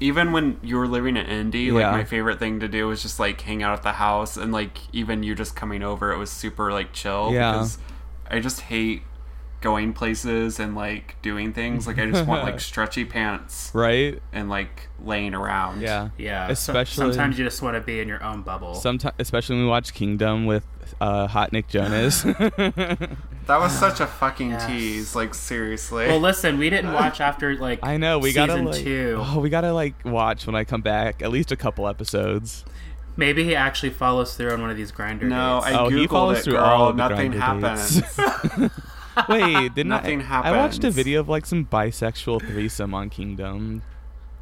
even when you were living in Indy, Yeah. like my favorite thing to do was just like hang out at the house and like even you just coming over, it was super like chill. Yeah. Because I just hate going places and like doing things. Like I just want like stretchy pants right? and like laying around. Yeah. Yeah. so- Especially sometimes you just want to be in your own bubble. Sometimes, especially when we watch Kingdom with uh, hot Nick Jonas. That was such a fucking Yes. tease. Like seriously. well, listen, we didn't watch after like I know we gotta like. two. Oh, we gotta like watch when I come back at least a couple episodes. Maybe he actually follows through on one of these Grindr no, dates. I Oh, he googled follows it, through girl. all of the Nothing happens. Wait, didn't Nothing I? I watched a video of like some bisexual threesome on Kingdom.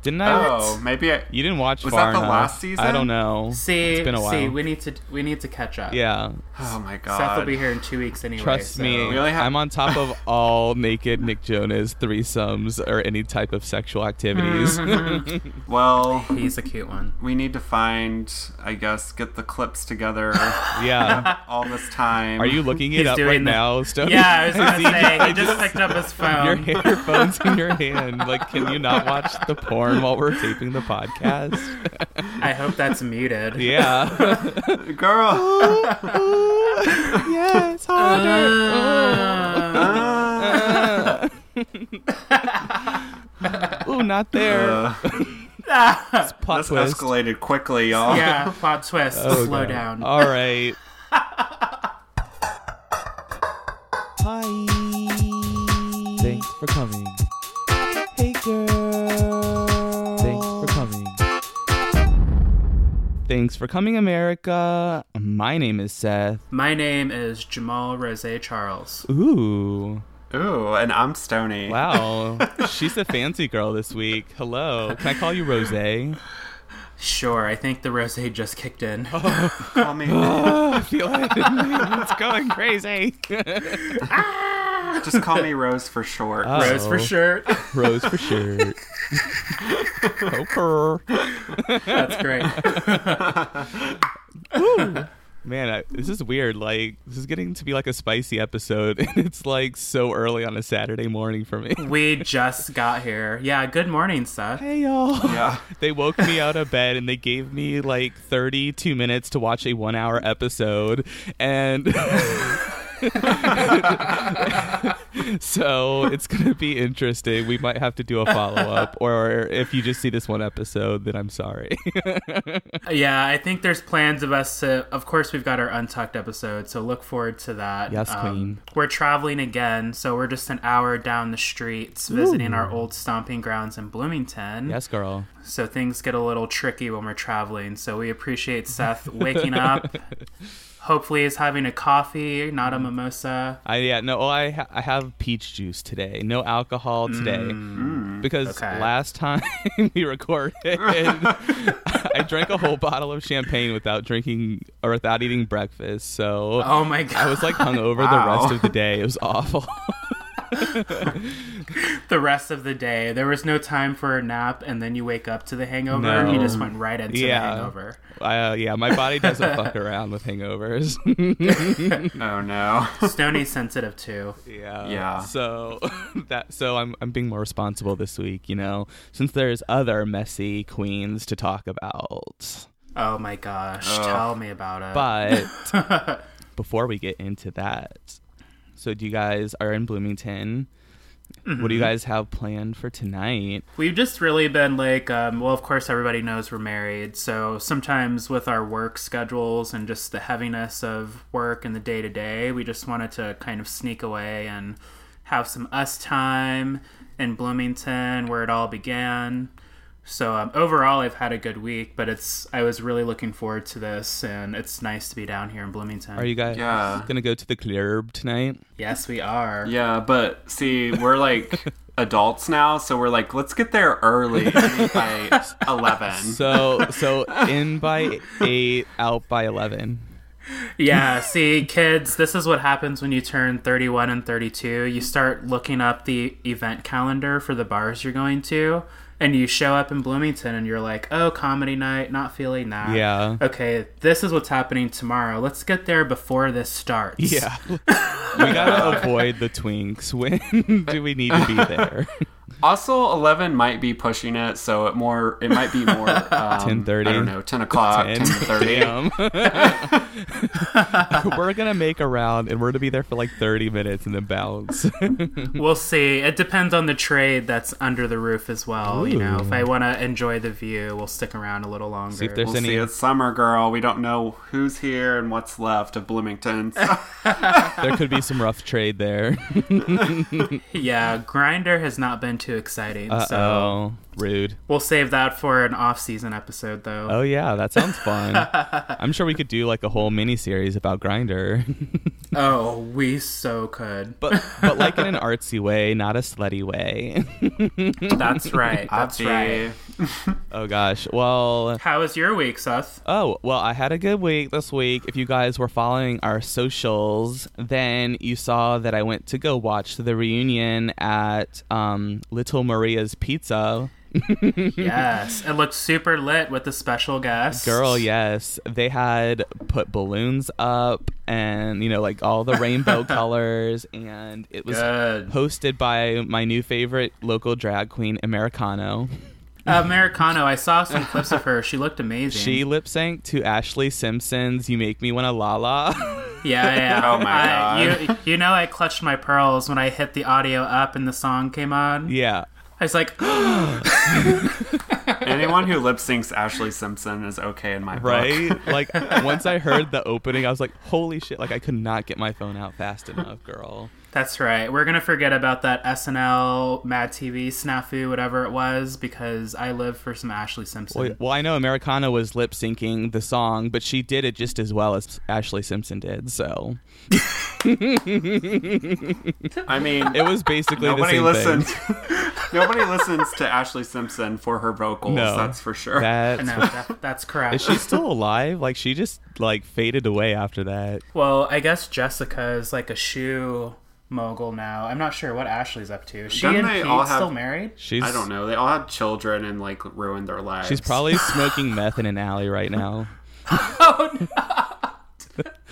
Didn't I? oh, maybe I. You didn't watch Was far that the enough. last season? I don't know. See, it's been a while. see, we need to we need to catch up. yeah, Oh my god. Seth will be here in two weeks anyway. trust so- me. We only have- I'm on top of all naked Nick Jonas threesomes or any type of sexual activities. Mm-hmm. Well, He's a cute one. we need to find. I guess get the clips together. yeah. all this time. Are you looking it He's up right the- now, Stone? Yeah, I was gonna say I he just picked up his phone. Your earphones in your hand. Like, can you not watch the porn while we're taping the podcast? I hope that's muted. Yeah. girl? yes, harder. Uh, Ooh, not there. Uh, Plot this twist. escalated quickly, y'all. yeah, plot twist. Oh, Slow God. down. All right. Hi. Thanks for coming. Thanks for coming, America. My name is Seth. My name is Jamal Rose Charles. Ooh. Ooh, and I'm Stony. Wow. She's a fancy girl this week. Hello. Can I call you Rose? Sure, I think the rose just kicked in. Oh. Call me. oh, I feel it. it's going crazy. Ah! Just call me Rose for short. Oh. Rose for sure. Rose for sure. Poker. That's great. Man, I, this is weird. Like, this is getting to be like a spicy episode, and it's like so early on a Saturday morning for me. We just got here. Yeah, good morning, Seth. Hey, y'all. Yeah. They woke me out of bed and they gave me like 32 minutes to watch a one hour episode. And. so it's going to be interesting. We might have to do a follow up. Or if you just see this one episode, then I'm sorry. Yeah, I think there's plans of us to. Of course, we've got our Untucked episode, so look forward to that. Um, Yes, queen. We're traveling again, so we're just an hour down the streets visiting our old stomping grounds in Bloomington. yes, girl. So things get a little tricky when we're traveling. So we appreciate Seth waking up. Hopefully, is having a coffee, not a mm. mimosa. I yeah no oh, I ha- I have peach juice today. No alcohol today mm. Mm. because Okay. last time we recorded, I drank a whole bottle of champagne without drinking or without eating breakfast. So Oh my god! I was like hungover the rest of the day. It was awful. the rest of the day. There was no time for a nap, and then you wake up to the hangover. No. You just went right into Yeah. the hangover. uh, yeah, my body doesn't fuck around with hangovers. Oh no. Stoney's sensitive too. Yeah. Yeah. So that so I'm I'm being more responsible this week, you know, since there's other messy queens to talk about. Oh my gosh! Ugh. Tell me about it. But before we get into that, so do you guys are in Bloomington? What do you guys have planned for tonight? We've just really been like, um, well, of course, everybody knows we're married. So sometimes with our work schedules and just the heaviness of work and the day to day, we just wanted to kind of sneak away and have some us time in Bloomington where it all began. So um, overall, I've had a good week, but it's I was really looking forward to this, and it's nice to be down here in Bloomington. Are you guys Yeah. gonna go to the club tonight? Yes, we are. Yeah, but see, we're like adults now, so we're like, let's get there early by eleven. So so in by eight, out by eleven. Yeah, see, kids, this is what happens when you turn 31 and 32. You start looking up the event calendar for the bars you're going to, and you show up in Bloomington and you're like, oh, comedy night, not feeling that. Yeah. Okay, this is what's happening tomorrow. Let's get there before this starts. Yeah. we gotta avoid the twinks. When do we need to be there? Also, eleven might be pushing it, so it more it might be more um, 10:30. I don't know, ten o'clock, ten thirty. Damn. we're gonna make a round, and we're gonna be there for like thirty minutes and then bounce. We'll see. It depends on the trade that's under the roof as well. You know, if I want to enjoy the view, we'll stick around a little longer. See if there's We'll any. see. It's summer, girl. We don't know who's here and what's left of Bloomington. there could be some rough trade there. yeah, Grindr has not been too exciting, Uh so rude. we'll save that for an off-season episode, though. Oh yeah, that sounds fun. I'm sure we could do like a whole mini series about Grindr, Oh, we so could. but but like in an artsy way, not a slutty way. That's right. That's right. oh gosh. Well, How was your week, Seth? Oh, well, I had a good week this week. If you guys were following our socials, then you saw that I went to go watch the reunion at um, Little Maria's Pizza. Yes, it looked super lit with the special guest. Girl, yes. They had put balloons up and, you know, like all the rainbow colors. And it was Good. hosted by my new favorite local drag queen, Americano. Americano, I saw some clips of her. She looked amazing. She lip synced to Ashlee Simpson's You Make Me Wanna La La. Yeah, yeah. Oh my I, you, you know, I clutched my pearls when I hit the audio up and the song came on. yeah. I was like, Anyone who lip syncs Ashlee Simpson is okay in my book. right? like once I heard the opening, I was like, "Holy shit!" Like I could not get my phone out fast enough, girl. That's right. We're gonna forget about that SNL, Mad TV, snafu, whatever it was, because I live for some Ashlee Simpson. Well, well, I know Americana was lip syncing the song, but she did it just as well as Ashlee Simpson did. So I mean, it was basically the nobody same listens. thing. nobody listens to Ashlee Simpson for her vocals. No. That's for sure. That's no, that, that's correct. is she still alive? Like she just like faded away after that. well, I guess Jessica is like a shoe mogul now. I'm not sure what Ashlee's up to. Is she Don't and they Pete all have- still married? She's I don't know. They all had children and like ruined their lives. She's probably smoking meth in an alley right now.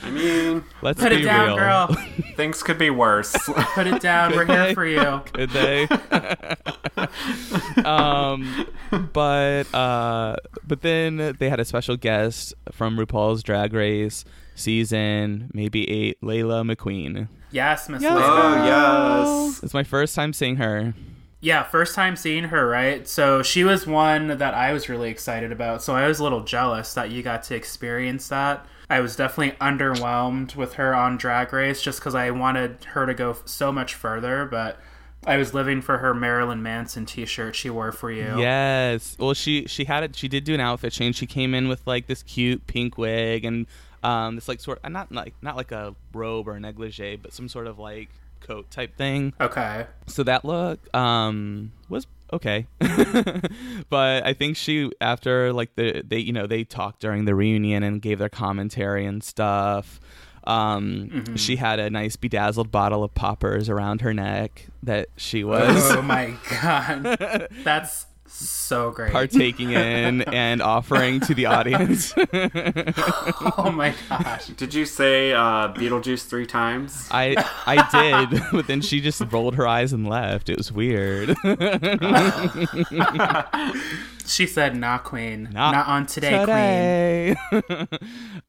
I mean, Let's Put be it down, real. girl. things could be worse. Put it down. We're here for you. Could they? um, but uh, but then they had a special guest from RuPaul's Drag Race season, maybe eight, Laila McQueen. Yes, Miss Yes. Laila. oh yes. It's my first time seeing her. Yeah, first time seeing her, right? So she was one that I was really excited about. So I was a little jealous that you got to experience that. I was definitely underwhelmed with her on Drag Race just because I wanted her to go so much further, but I was living for her Marilyn Manson T-shirt she wore for you. Yes. Well, she she had it. She did do an outfit change. She came in with like this cute pink wig and um this like sort uh, not like not like a robe or a negligee, but some sort of like coat type thing. Okay. so that look um was okay but i think she after like the they you know they talked during the reunion and gave their commentary and stuff um she had a nice bedazzled bottle of poppers around her neck that she was Oh my god. That's so great. partaking in and offering to the audience oh my gosh. Did you say uh, Beetlejuice three times? i i did but then she just rolled her eyes and left it was weird She said, "Not queen, Not not, on today, queen."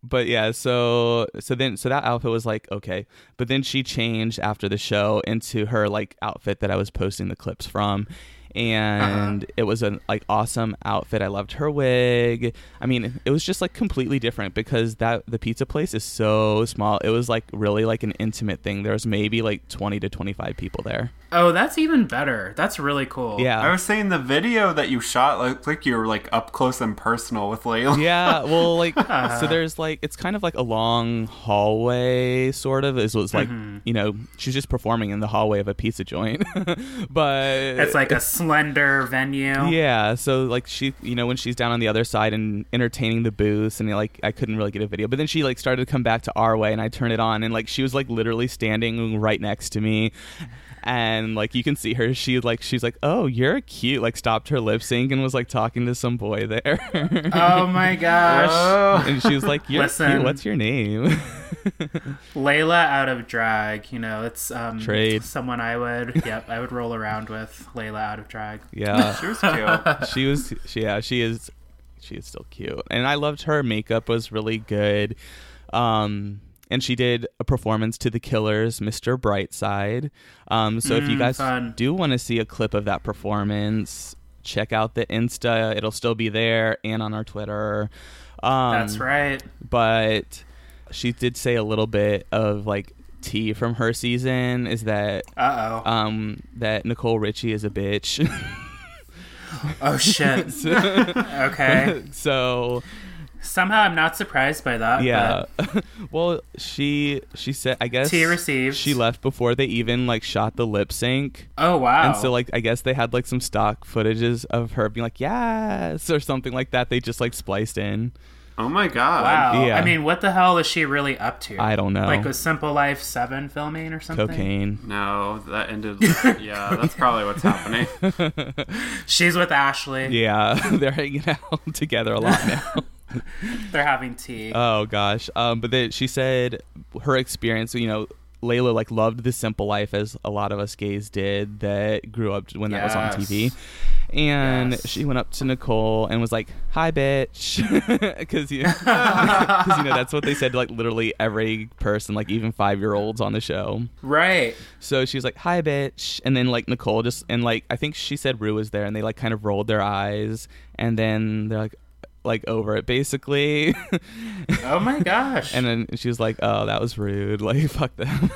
but yeah, so so then so that outfit was like okay, but then she changed after the show into her like outfit that I was posting the clips from. Uh-huh. And it was an like awesome outfit. I loved her wig. I mean, it was just like completely different because that the pizza place is so small. It was like really like an intimate thing. There was maybe like twenty to twenty five people there. Oh, that's even better. That's really cool. Yeah, I was saying the video that you shot looked like you were like up close and personal with Laila. yeah well like so there's like it's kind of like a long hallway sort of it was like mm-hmm. you know she's just performing in the hallway of a pizza joint but It's like a slender venue. yeah so like she you know when she's down on the other side and entertaining the booths and like i couldn't really get a video but then she like started to come back to our way and i turned it on and like she was like literally standing right next to me and like you can see her she like she's like oh you're cute like stopped her lip sync and was like talking to some boy there Oh my gosh. and she was like you're Listen. cute what's your name Laila out of drag, you know, it's um Trade. someone I would yep, I would roll around with Laila out of drag. yeah She was cute. she was she, yeah she is she is still cute and i loved her makeup was really good um and she did a performance to the killers mr brightside um so if you Mm, guys fun. do want to see a clip of that performance check out the insta it'll still be there and on our twitter um That's right. but she did say a little bit of like tea from her season is that Uh oh. um that nicole richie is a bitch oh shit. okay. so Somehow I'm not surprised by that. yeah well she she said i guess Tea received. she left before they even like shot the lip sync oh wow. and so like i guess they had like some stock footages of her being like yes or something like that they just like spliced in Oh my god. Wow. Yeah. I mean, what the hell is she really up to? I don't know. Like was Simple Life Seven filming or something? cocaine No, that ended. yeah, that's probably what's happening. She's with Ashlee. yeah they're hanging out together a lot now They're having tea. Oh gosh. Um, but then she said her experience. You know, Laila like loved the simple life as a lot of us gays did that grew up when that was on TV. And Yes. she went up to Nicole and was like, "Hi, bitch," because you, because you know that's what they said to like literally every person, like even five year olds on the show. right. So she was like, "Hi, bitch," and then like Nicole just and like I think she said Rue was there, and they like kind of rolled their eyes, and then they're like, like over it basically. Oh my gosh. And then she was like, "Oh, that was rude. Like, fuck them."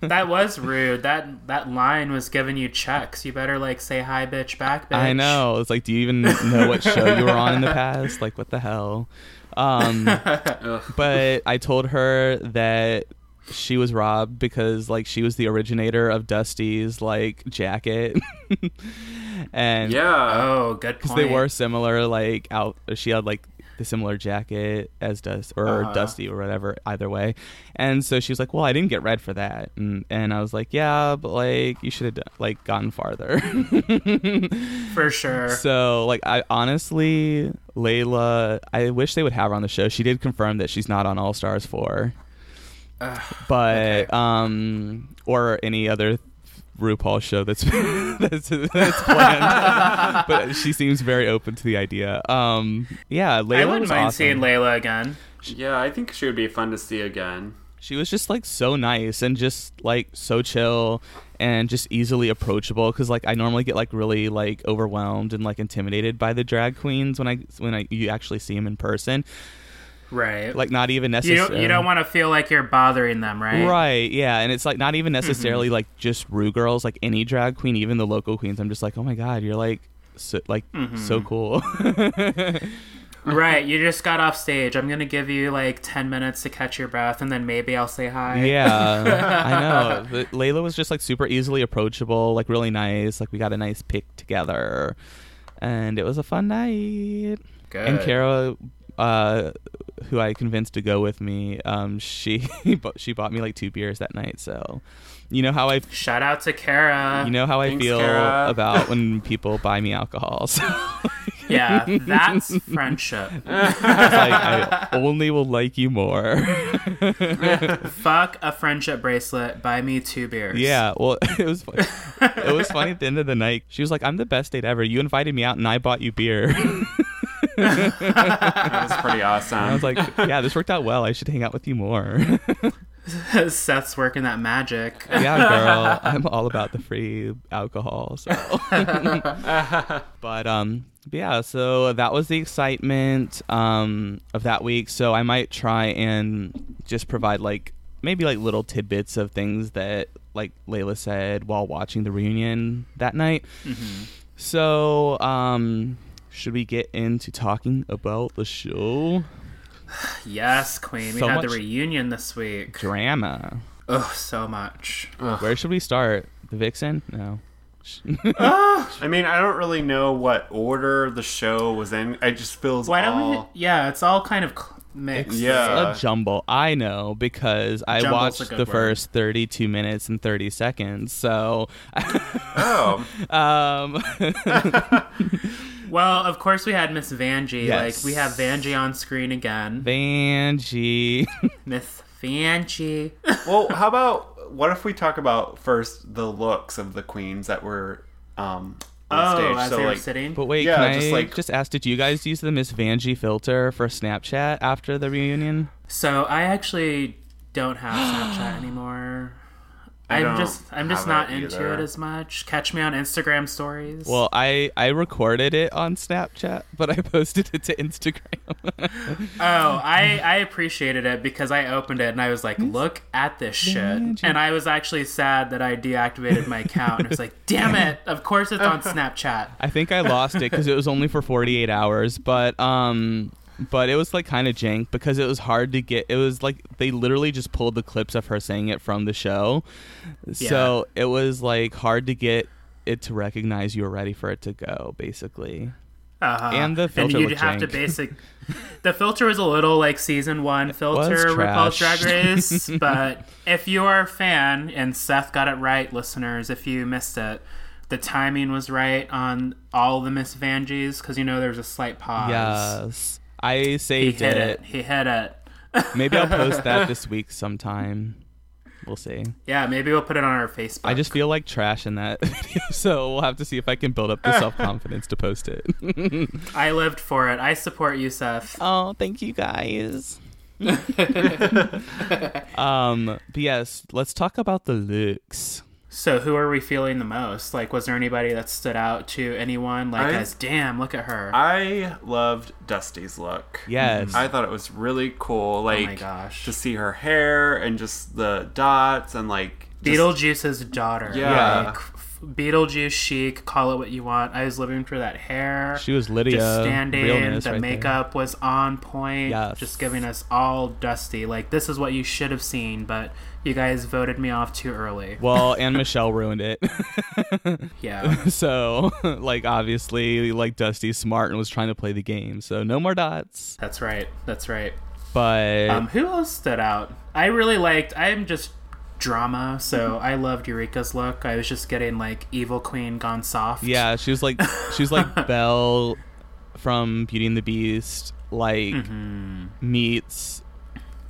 that was rude. That that line was giving you checks. You better like say hi, bitch, back, bitch. I know. It's like, do you even know what show you were on in the past? Like, what the hell? Um, but I told her that she was robbed because like she was the originator of Dusty's like jacket, and Yeah. Oh, good because they were similar. Like out, she had like the similar jacket as Dust or Uh-huh. Dusty or whatever. Either way, and so she was like, "Well, I didn't get red for that," and and I was like, "Yeah, but like you should have done- like gotten farther." for sure. so like I honestly, Laila, I wish they would have her on the show. She did confirm that she's not on All Stars four, Ugh, but okay. um or any other RuPaul show that's that's, that's planned. but she seems very open to the idea. Um, yeah, Laila I wouldn't was mind awesome. seeing Laila again. Yeah, I think she would be fun to see again. She was just like so nice and just like so chill and just easily approachable because like I normally get like really like overwhelmed and like intimidated by the drag queens when I when I you actually see them in person. Right. Like not even you necessarily. don't, you don't want to feel like you're bothering them, right? Right, yeah, and it's like not Mm-hmm. even necessarily like just Rue girls, like any drag queen, even the local queens. I'm just like, oh my god, you're like, so, like Mm-hmm. so cool. Right. You just got off stage. I'm gonna give you like ten minutes to catch your breath, and then maybe I'll say hi. yeah, I know. Laila was just like super easily approachable, like really nice. Like we got a nice pic together, and it was a fun night. Good. And Kara, uh, who I convinced to go with me, um, she she bought me like two beers that night. So, you know how I Shout out to Kara. you know how I feel Kara. about when people buy me alcohol. So yeah, that's friendship. like I only will like you more. Fuck a friendship bracelet. Buy me two beers. yeah, well, it was fu- it was funny at the end of the night. She was like, "I'm the best date ever. You invited me out, and I bought you beer." That was pretty awesome. I was like, "Yeah, this worked out well. I should hang out with you more." Seth's working that magic. yeah, girl, I'm all about the free alcohol. So, but um, yeah, so that was the excitement um of that week. So I might try and just provide like maybe like little tidbits of things that like Laila said while watching the reunion that night. Mm-hmm. So um. Should we get into talking about the show? Yes, Queen. We So had the reunion this week. Drama. Oh, so much. Where should we start? The Vixen? No. I mean, I don't really know what order the show was in. It just feels Why don't all. we? Yeah, it's all kind of mixed. mix. Yeah. a jumble. I know because I Jumble's watched the word. first 32 minutes and 30 seconds. So, Oh, um, Well, of course we had Miss Vanjie. Yes. Like we have Vanjie on screen again. Vanjie. Miss Vanjie. well, how about what if we talk about first the looks of the queens that were um, on Oh, stage? as so they were like, sitting. But wait, Yeah, can I just like, just, like- ask, did you guys use the Miss Vanjie filter for Snapchat after the reunion? So I actually don't have Snapchat anymore. I I'm just I'm just not it into either. it as much. Catch me on Instagram stories. Well, I I recorded it on Snapchat, but I posted it to Instagram. oh, I I appreciated it because I opened it and I was like, look at this shit. And I was actually sad that I deactivated my account. And I was like, damn it! Of course it's on Snapchat. I think I lost it because it was only for 48 hours, but um, but it was like kind of jank because it was hard to get. It was like they literally just pulled the clips of her saying it from the show, so it was like hard to get it to recognize you were ready for it to go, basically. Uh-huh. And the filter and you'd have to basic. The filter was a little like season one filter RuPaul's. Drag Race, but if you are a fan, and Seth got it right, listeners, if you missed it, the timing was right on all the Miss Vanjies because you know there was a slight pause. Yes, I say he saved hit it. it. He hit it. Maybe I'll post that this week sometime. We'll see. Yeah, maybe we'll put it on our Facebook. I just feel like trash in that video, so we'll have to see if I can build up the self confidence to post it. I lived for it. I support you, Seth. Oh, thank you guys. um, but yes, let's talk about the looks. So, who are we feeling the most? Like, was there anybody that stood out to anyone? Like, I- as damn, look at her. I loved Dusty's look. Yes. I thought it was really cool. Like oh my gosh. to see her hair and just the dots and like just- Beetlejuice's daughter. Yeah. Like, Beetlejuice chic, call it what you want. I was living for that hair. She was Lydia. just standing. realness the right there. makeup was on point. Yes. Just giving us all dusty. Like, this is what you should have seen, but you guys voted me off too early. Well, and Michelle ruined it. Yeah. so, like, obviously, like Dusty's smart and was trying to play the game. So, no more dots. That's right. That's right. But Um, who else stood out? I really liked. I'm just drama, so I loved Eureka's look. I was just getting like evil queen gone soft. yeah, she was like she was like Belle from Beauty and the Beast, like Mm-hmm. meets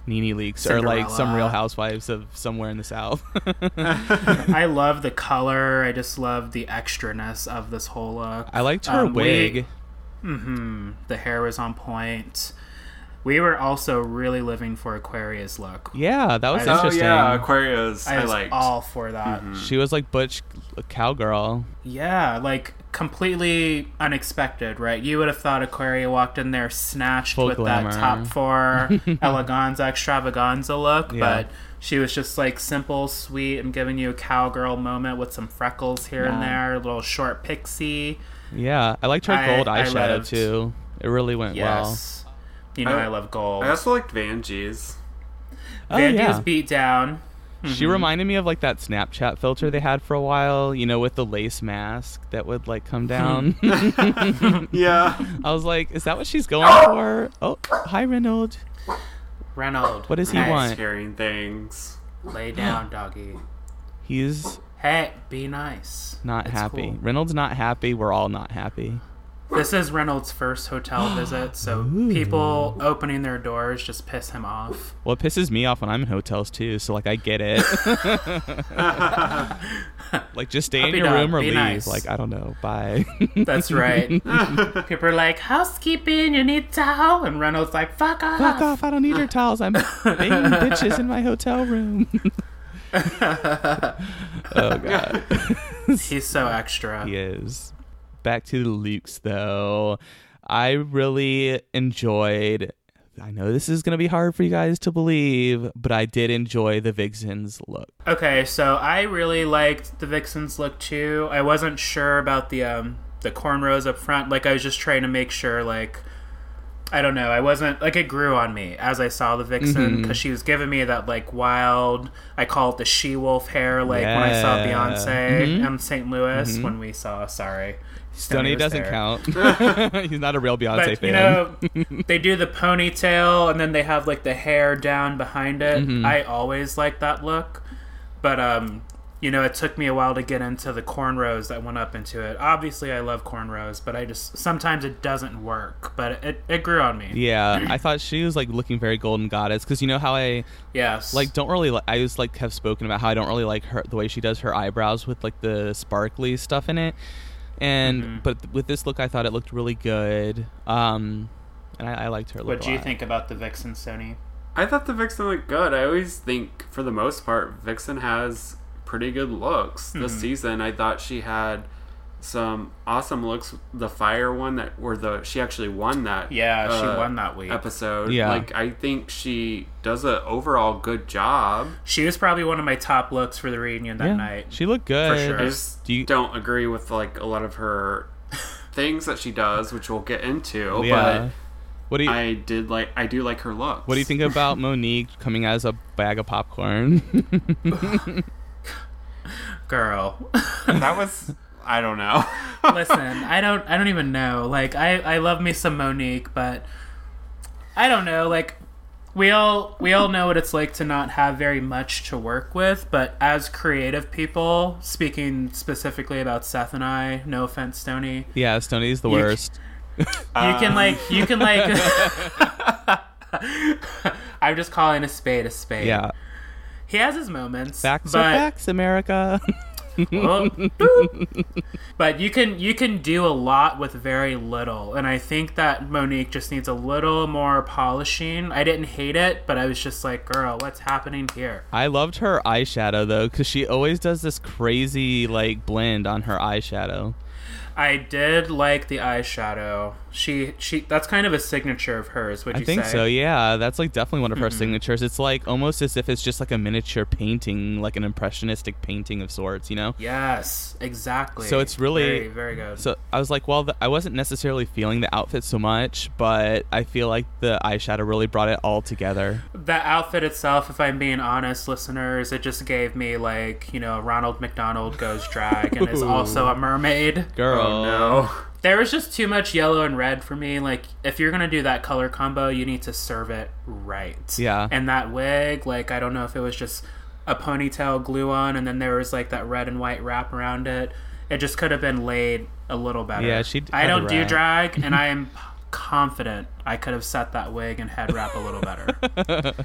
NeNe Leakes or like some Real Housewives of somewhere in the South. I love the color. I just love the extraness of this whole look. I liked her Um, we- wig. hmm The hair was on point. We were also really living for Aquaria's look. Yeah, that was I- Oh interesting. yeah, Aquaria's. I I, was liked. all for that. She was like butch cowgirl. Yeah, like completely unexpected, right? You would have thought Aquaria walked in there snatched Full with glamour. that top four eleganza extravaganza look, Yeah. but she was just like simple, sweet, and giving you a cowgirl moment with some freckles here and there, a little short pixie. Yeah, I liked her I- gold I eyeshadow loved- too. It really went well. You know, I- I, love gold. I also liked Vanjie's. Oh, Vanjie yeah. beat down. She mm-hmm. reminded me of like that Snapchat filter they had for a while, you know, with the lace mask that would like come hmm. down. Yeah. I was like, is that what she's going for? Oh, hi Reynolds. Reynolds. What does he Nice. want? Hearing things. Lay down, doggy. He's Hey, be nice. not It's happy. cool. Reynolds not happy. We're all not happy. This is Reynolds' first hotel visit, so people opening their doors just piss him off. Well, it pisses me off when I'm in hotels too. So like, I get it. like, just stay in your dog, room or be leave. nice. Like, I don't know. Bye. That's right. people are like, housekeeping, you need towel, and Reynolds like, fuck off. Fuck off! I don't need your towels. I'm banging bitches in my hotel room. oh god, He's so extra. he is. Back to the Lukes though. I really enjoyed. I know this is gonna be hard for you guys to believe, but I did enjoy the Vixen's look. Okay, so I really liked the Vixen's look too. I wasn't sure about the um the cornrows up front. Like I was just trying to make sure like I don't know. I wasn't like it grew on me as I saw the vixen Mm-hmm. because she was giving me that like wild. I call it the she wolf hair. Like when I saw Yeah. Beyonce Mhm. in St. Louis when we saw Sorry. Stoney doesn't there. count. He's not a real Beyonce But fan. you know, they do the ponytail and then they have like the hair down behind it. Mm-hmm. I always like that look, but um, you know, it took me a while to get into the cornrows that went up into it. Obviously, I love cornrows, but I just sometimes it doesn't work. But it it grew on me. yeah, I thought she was like looking very golden goddess because you know how I Yes. like don't really li- I just like have spoken about how I don't really like her the way she does her eyebrows with like the sparkly stuff in it. And Mm-hmm. but with this look, I thought it looked really good. Um, and I, I liked her. Look What do you think about the Vixen, Sony? I thought the Vixen looked good. I always think, for the most part, Vixen has pretty good looks. This Mm-hmm. season, I thought she had some awesome looks. The fire one that, where the she actually won that. Yeah, she uh, won that week. episode. Yeah. like I think she does a overall good job. She was probably one of my top looks for the reunion that Yeah, night. she looked good. For sure. I just Do you- don't agree with like a lot of her things that she does, which we'll get into. Yeah. What do you But I did like I do like her looks. What do you think about Monique coming as a bag of popcorn? Girl. that was I don't know. Listen, I don't I don't even know. Like I I love me some Monique, but I don't know, like we all we all know what it's like to not have very much to work with, but as creative people, speaking specifically about Seth and I, no offense, Stony, yeah, Stoney's the You- worst. you can like you can like I'm just calling a spade a spade. Yeah. He has his moments. Facts but are facts, America. But you can you can do a lot with very little and i think that monique just needs a little more polishing. I didn't hate it but i was just like girl what's happening here? I loved her eyeshadow though, because she always does this crazy like blend on her eyeshadow. i did like the eyeshadow she she that's kind of a signature of hers would I you think say so. Yeah, that's like definitely one of her mm-hmm. signatures. It's like almost as if it's just like a miniature painting, like an impressionistic painting of sorts. You know. yes exactly So it's really- very, very good So I was like, well, the, I wasn't necessarily feeling the outfit so much, but I feel like the eyeshadow really brought it all together. the outfit itself if i'm being honest listeners it just gave me like you know ronald mcdonald goes drag and is also a mermaid Girl, Oh no. There was just too much yellow and red for me. Like, if you're gonna do that color combo, you need to serve it right. Yeah. And that wig, like, I don't know if it was just a ponytail glue on, and then there was like that red and white wrap around it. It just could have been laid a little better. Yeah, she I don't do drag, and I am confident I could have set that wig and head wrap a little better.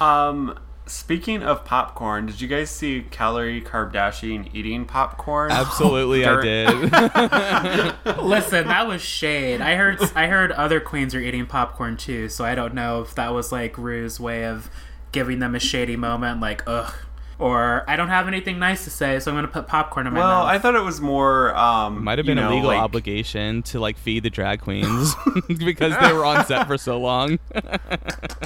Um, speaking of popcorn, did you guys see Kalorie Kardashian eating popcorn? absolutely, I did. Listen, that was shade. I heard I heard other queens are eating popcorn too, so I don't know if that was like Rue's way of giving them a shady moment, like ugh. Or I don't have anything nice to say, so I'm gonna put popcorn in my Well, mouth. Well, I thought it was more. Um, Might have you been a legal like- obligation to like feed the drag queens because they were on set for so long.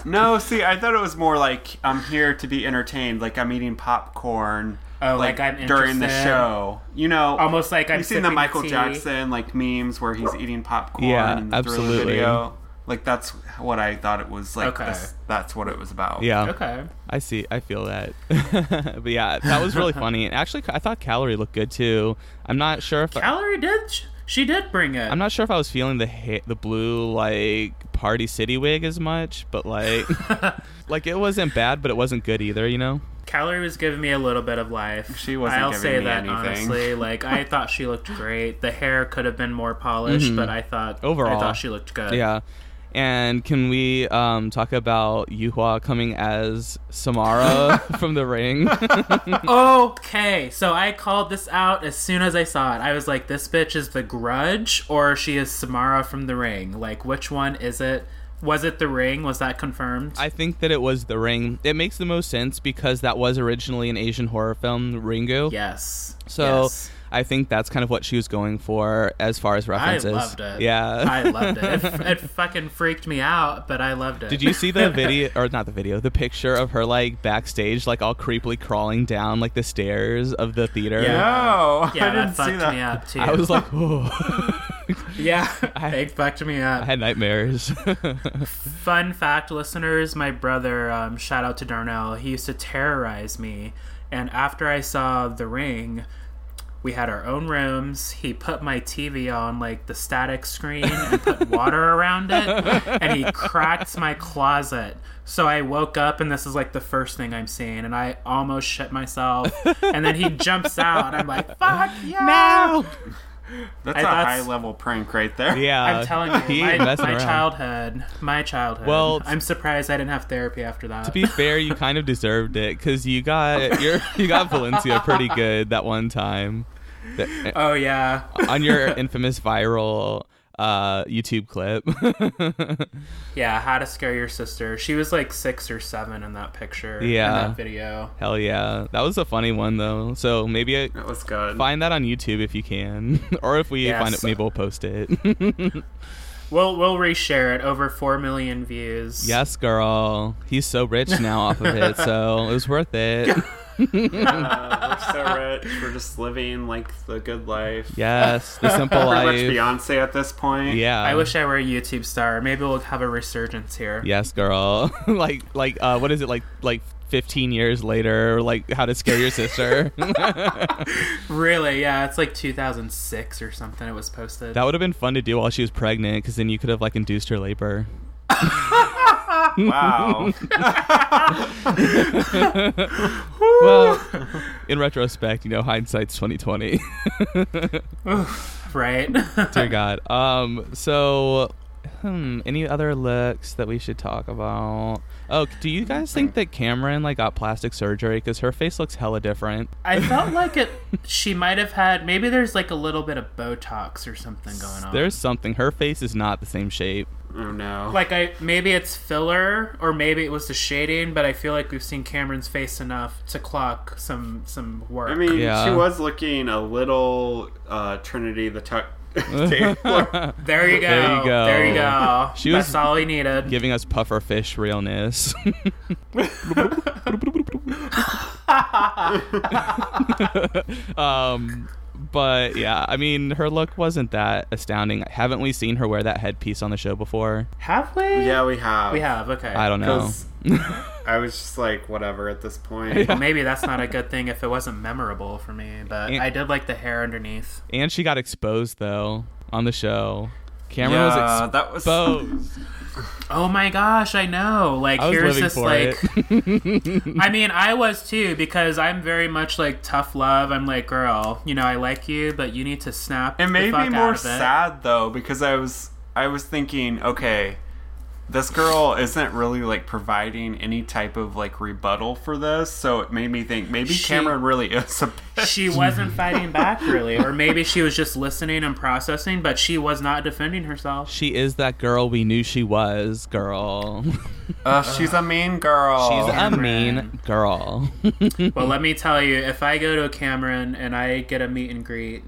No, see, I thought it was more like I'm here to be entertained, like I'm eating popcorn. Oh, like I'm during the show. You know, Almost like I'm You've seen the Michael tea. Jackson like memes where he's eating popcorn Yeah, in the absolutely. video. Like that's what I thought it was like. Okay. this- that's what it was about. Yeah, Okay. I see. I feel that. but yeah, that was really funny. And actually, I thought Kalorie looked good too. I'm not sure if Kalorie did she did bring it. I'm not sure if I was feeling the ha- the blue like Party City wig as much, but like like it wasn't bad, but it wasn't good either. You know. Kalorie was giving me a little bit of life. She wasn't I'll giving say me that anything. honestly. Like I thought she looked great. The hair could have been more polished, but I thought Mm-hmm. Overall. I thought she looked good. Yeah. And can we um, talk about Yuhua coming as Samara from The Ring? Okay, so I called this out as soon as I saw it. I was like, this bitch is the grudge or she is Samara from the ring. Like, which one is it? Was it the ring? Was that confirmed? I think that it was The Ring. It makes the most sense because that was originally an Asian horror film, Ringu. yes. So Yes. I think that's kind of what she was going for as far as I references. loved it. Yeah. I loved it. it. It fucking freaked me out, but I loved it. Did you see the video or not the video, the picture of her like backstage, like all creepily crawling down like the stairs of the theater? Yeah. No, Yeah, I didn't that fucked see that. me up too. I was like, oh. Yeah, it fucked me up. I had nightmares. Fun fact, listeners, my brother, um, shout out to Darnell, he used to terrorize me. And after I saw The Ring, we had our own rooms. He put my TV on like the static screen and put water around it. And he cracked my closet. So I woke up and this is like the first thing I'm seeing. And I almost shit myself. And then he jumps out. I'm like, fuck yeah. That's I a thought- high level prank right there. yeah, I'm telling you, ain't my, my childhood, my childhood. Well, I'm surprised I didn't have therapy after that. To be fair, you kind of deserved it because you got your you got Valencia pretty good that one time That- oh yeah, on your infamous viral uh, YouTube clip. yeah. How to scare your sister? She was like six or seven in that picture. in Yeah. that video. Hell yeah, that was a funny one though. So maybe I, That was good. find that on YouTube if you can, or if we Yes. find it, maybe we'll post it. We'll we'll reshare it. Over four million views. yes, girl. He's so rich now off of it, so it was worth it. Uh, we're so rich. We're just living like the good life. Yes, the simple life. Pretty much. Beyonce at this point. Yeah. I wish I were a YouTube star. Maybe we'll have a resurgence here. Yes, girl. like like uh what is it like like 15 years later like how to scare your sister. Really? Yeah. It's like 2006 or something. It was posted. that would have been fun to do while she was pregnant cuz then you could have like induced her labor. Wow. Well, in retrospect, you know, hindsight's 2020. right. Dear god. Um so hmm, any other looks that we should talk about? Oh, do you guys think that Kameron like got plastic surgery cuz her face looks hella different? I felt like it. She might have had. Maybe there's like a little bit of Botox or something going on. There's something. Her face is not the same shape. oh no. like I maybe it's filler or maybe it was the shading, but I feel like we've seen Kameron's face enough to clock some some work. I mean, Yeah. she was looking a little uh, Trinity the Tuck. Taylor. there you go. There you go. There you go. She was That's all we needed. giving us puffer fish realness. um, but yeah, I mean, her look wasn't that astounding. Haven't we seen her wear that headpiece on the show before? Have we? yeah, we have. We have. Okay. I don't know. 'Cause I was just like, whatever at this point. Well, maybe that's not a good thing if it wasn't memorable for me, but And- I did like the hair underneath. And she got exposed though on the show. Camera Yeah, was that was- exposed. Oh my gosh, I know. Like I was here's this for like it. I mean, I was too because I'm very much like tough love. I'm like, girl, you know, I like you, but you need to snap. It the made fuck me more sad though because I was I was thinking, okay, this girl isn't really like providing any type of like rebuttal for this, so it made me think maybe She- Kameron really is a bitch. She wasn't fighting back really, or maybe she was just listening and processing, but she was not defending herself. she is that girl we knew she was, girl. Uh, she's a mean girl. She's a mean girl. Well, let me tell you, if I go to a Kameron and I get a meet and greet,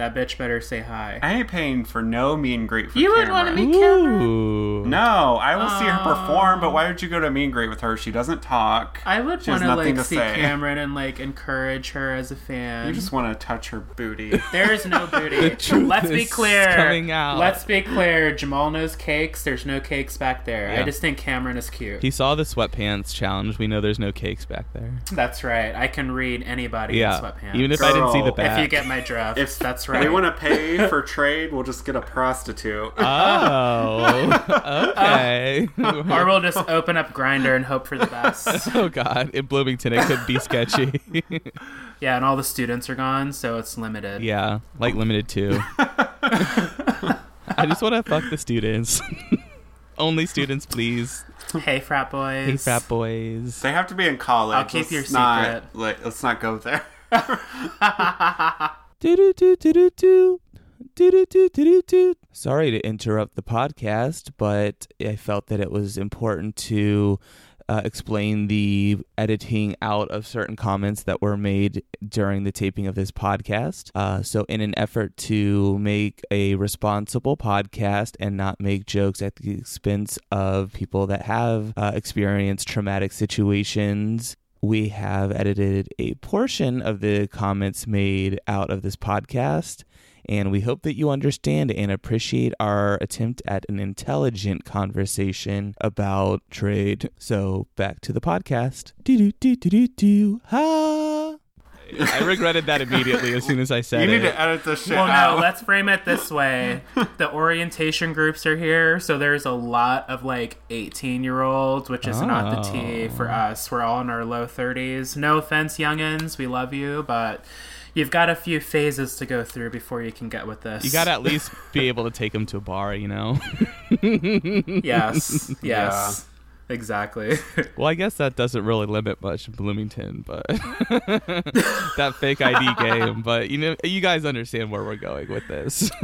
that bitch better say hi. I ain't paying for no mean and greet for You would Kameron. wanna meet- Kameron? No, I will see her perform, but why would you go to a meet and greet with her? She doesn't talk. I would She has want to like to see say. Kameron and like encourage her as a fan. You just want to touch her booty. There's no booty. truth Let's be clear. coming out. Let's be clear. Jamal knows cakes. There's no cakes back there. Yeah. I just think Kameron is cute. He saw the sweatpants challenge. We know there's no cakes back there. That's right. I can read anybody Yeah. in sweatpants. Even if I didn't see the back. If you get my drift, If that's right. we want to pay for trade, we'll just get a prostitute. Oh, okay. or we'll just open up Grindr and hope for the best. oh God, in Bloomington it could be sketchy. yeah, and all the students are gone, so it's limited. yeah, like limited too. I just want to fuck the students. Only students, please. Hey, frat boys. Hey, frat boys. They have to be in college. I'll keep Let's your not, secret. Like, let's not go there. Sorry to interrupt the podcast, but I felt that it was important to uh, explain the editing out of certain comments that were made during the taping of this podcast. Uh, so, in an effort to make a responsible podcast and not make jokes at the expense of people that have uh, experienced traumatic situations, we have edited a portion of the comments made out of this podcast and we hope that you understand and appreciate our attempt at an intelligent conversation about trade. So back to the podcast. Do do do do do do. I regretted that immediately as soon as I said it. You need it. to edit this shit Well, out. no, let's frame it this way. The orientation groups are here, so there's a lot of like 18 year olds, which is not the T for Oh. us. We're all in our low 30s. No offense, youngins, we love you, but you've got a few phases to go through before you can get with this. You gotta at least be able to take them to a bar, you know. Yes, yes. Exactly. Well, I guess that doesn't really limit much Bloomington, but that fake ID game. But you know, you guys understand where we're going with this.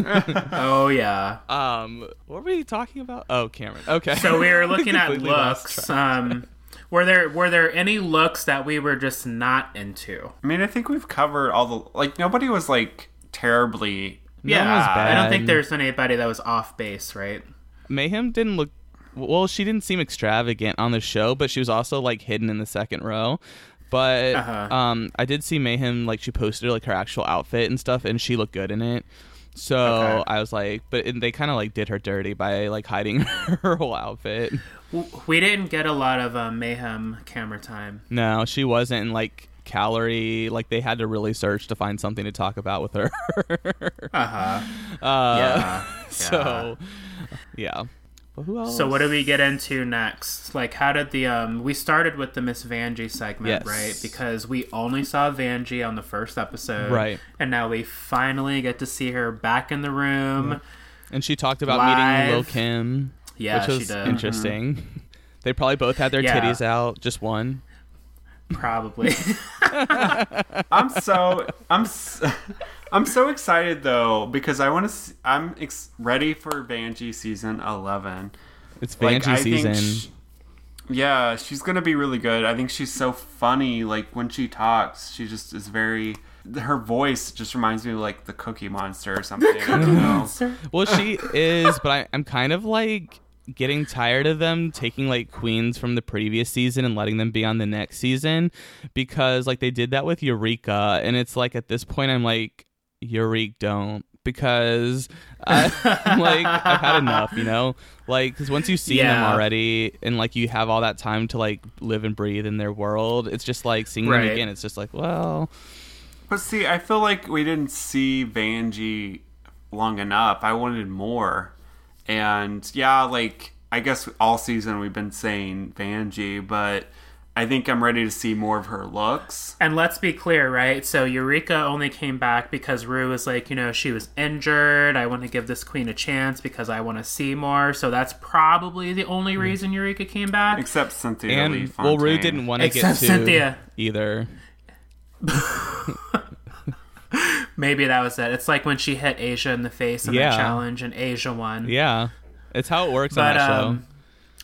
oh, yeah. um, what were we talking about? Oh, Kameron. Okay. So we were looking at looks. Um, were there were there any looks that we were just not into? I mean, I think we've covered all the like. Nobody was like terribly. Yeah, one was I don't think there's anybody that was off base, right? Mayhem didn't look. Well, she didn't seem extravagant on the show, but she was also like hidden in the second row. But Uh-huh. um, I did see Mayhem like she posted like her actual outfit and stuff, and she looked good in it. So Okay. I was like, but and they kind of like did her dirty by like hiding her whole outfit. We didn't get a lot of uh, mayhem camera time. No, she wasn't like Kalorie. Like they had to really search to find something to talk about with her. Uh huh. uh, Yeah. So yeah. But who else? So what do we get into next? Like, how did the um? We started with the Miss Vanjie segment, Yes. right? Because we only saw Vanjie on the first episode, Right. And now we finally get to see her back in the room. And she talked about Live. meeting Lil Kim, Yeah, which she was did. interesting. They probably both had their Yeah. titties out, just one. Probably. I'm so I'm s- I'm so excited though because I want to. I'm ex- ready for Vanjie season eleven. It's Like, Vanjie think season. sh- yeah, she's gonna be really good. I think she's so funny. Like when she talks, she just is very. Her voice just reminds me of like the Cookie Monster or something. I don't know. well, she is, but I, I'm kind of like getting tired of them taking like queens from the previous season and letting them be on the next season because like they did that with Eureka, and it's like at this point I'm like, Eureka, don't. Because I, I'm like I've had enough, you know. Like, because once you see them Yeah. already, and like you have all that time to like live and breathe in their world, it's just like seeing Right. them again. It's just like, well, But see, I feel like we didn't see Vanjie long enough. I wanted more. And yeah, like I guess all season we've been saying Vanjie, but I think I'm ready to see more of her looks. And let's be clear, right? So Eureka only came back because Ru was like, you know, she was injured. I want to give this queen a chance because I want to see more. So that's probably the only hmm. reason Eureka came back. Except Cynthia Lee and well, Ru didn't want to get Except sued Cynthia. either. Maybe that was it. It's like when she hit Asia in the face in Yeah. the challenge and Asia won. Yeah, it's how it works on But that show. Um,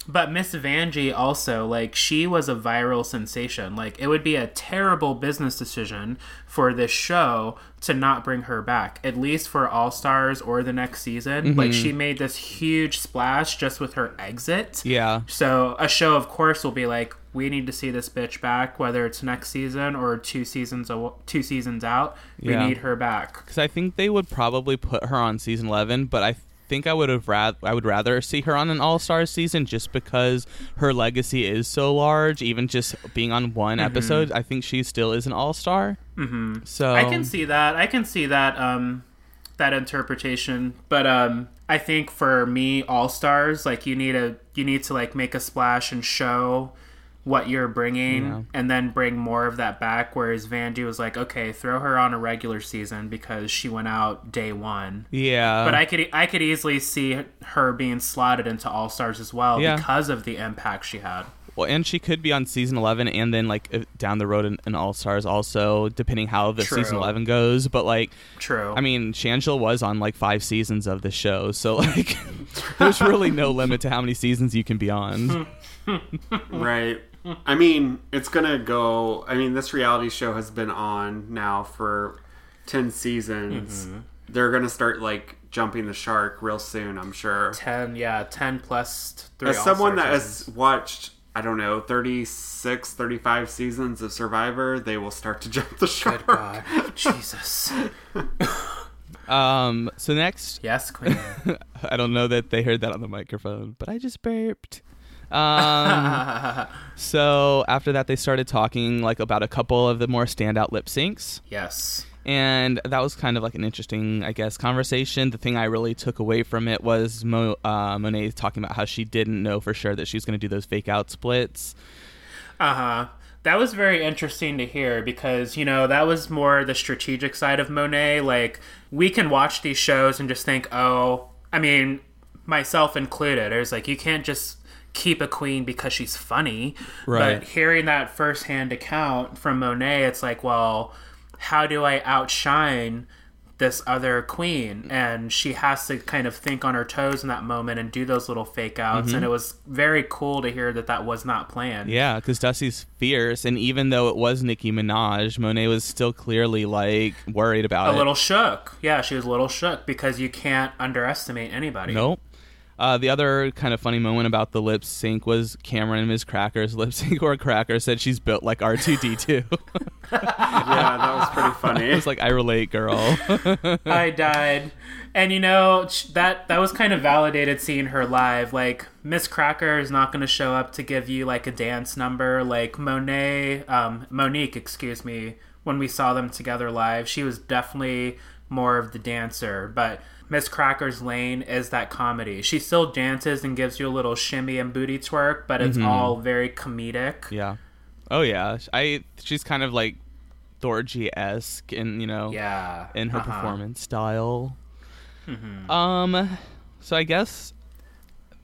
but Miss Vanjie also like she was a viral sensation. Like it would be a terrible business decision for this show to not bring her back, at least for All Stars or the next season. Mm-hmm. Like she made this huge splash just with her exit. Yeah, So a show, of course, will be like, we need to see this bitch back, whether it's next season or two seasons aw- two seasons out. We Yeah. need her back. because I think they would probably put her on season eleven, but I think I would have rather I would rather see her on an All Stars season just because her legacy is so large. Even just being on one Mm-hmm. episode, I think she still is an All Star. Mm-hmm. So I can see that. I can see that um that interpretation. But um I think for me all stars like you need a you need to like make a splash and show what you're bringing Yeah. and then bring more of that back whereas Vanjie was like okay throw her on a regular season because she went out day 1 Yeah, but I could I could easily see her being slotted into All Stars as well Yeah. because of the impact she had. Well, and she could be on season 11 and then like uh, down the road in, in All Stars also, depending how the True. season 11 goes. But like, True. I mean, Shangela was on like five seasons of the show, so like, there's really no limit to how many seasons you can be on. Right. I mean, it's gonna go. I mean, this reality show has been on now for ten seasons. Mm-hmm. They're gonna start like jumping the shark real soon. I'm sure. 10 yeah 10 plus 3 As someone that seasons. has watched, I don't know, 36, 35 seasons of Survivor, they will start to jump the shark. Good God, Jesus. Um. So next, Yes, Queen. I don't know that they heard that on the microphone, but I just burped. Um. so after that, they started talking like about a couple of the more standout lip syncs. yes. and that was kind of like an interesting, I guess, conversation. The thing I really took away from it was Mo, uh, Monet talking about how she didn't know for sure that she was going to do those fake out splits. Uh huh. That was very interesting to hear because, you know, that was more the strategic side of Monet. Like, we can watch these shows and just think, oh, I mean, myself included, It was like, you can't just keep a queen because she's funny. Right. But hearing that firsthand account from Monet, it's like, well, how do I outshine this other queen? And she has to kind of think on her toes in that moment and do those little fake outs. And mm-hmm. it was very cool to hear that that was not planned. Yeah, because Dusty's fierce, and even though it was Nicki Minaj, Monet was still clearly like worried about a it. little shook. Yeah, she was a little shook because you can't underestimate anybody. Nope. Uh, the other kind of funny moment about the lip sync was Kameron and Miz Cracker's lip sync, where Cracker said she's built like R2D2. Yeah, that was pretty I funny. was like, I relate, girl. I died. And you know that that was kind of validated seeing her live. Like Miz Cracker is not going to show up to give you like a dance number. Like Monet, um, Monique, excuse me. When we saw them together live, she was definitely more of the dancer. But Miz Cracker's lane is that comedy. She still dances and gives you a little shimmy and booty twerk, but it's all very comedic. yeah. Oh yeah. I she's kind of like Thorgy esque in you know Yeah. in her Uh-huh. performance style. Mm-hmm. Um, so I guess,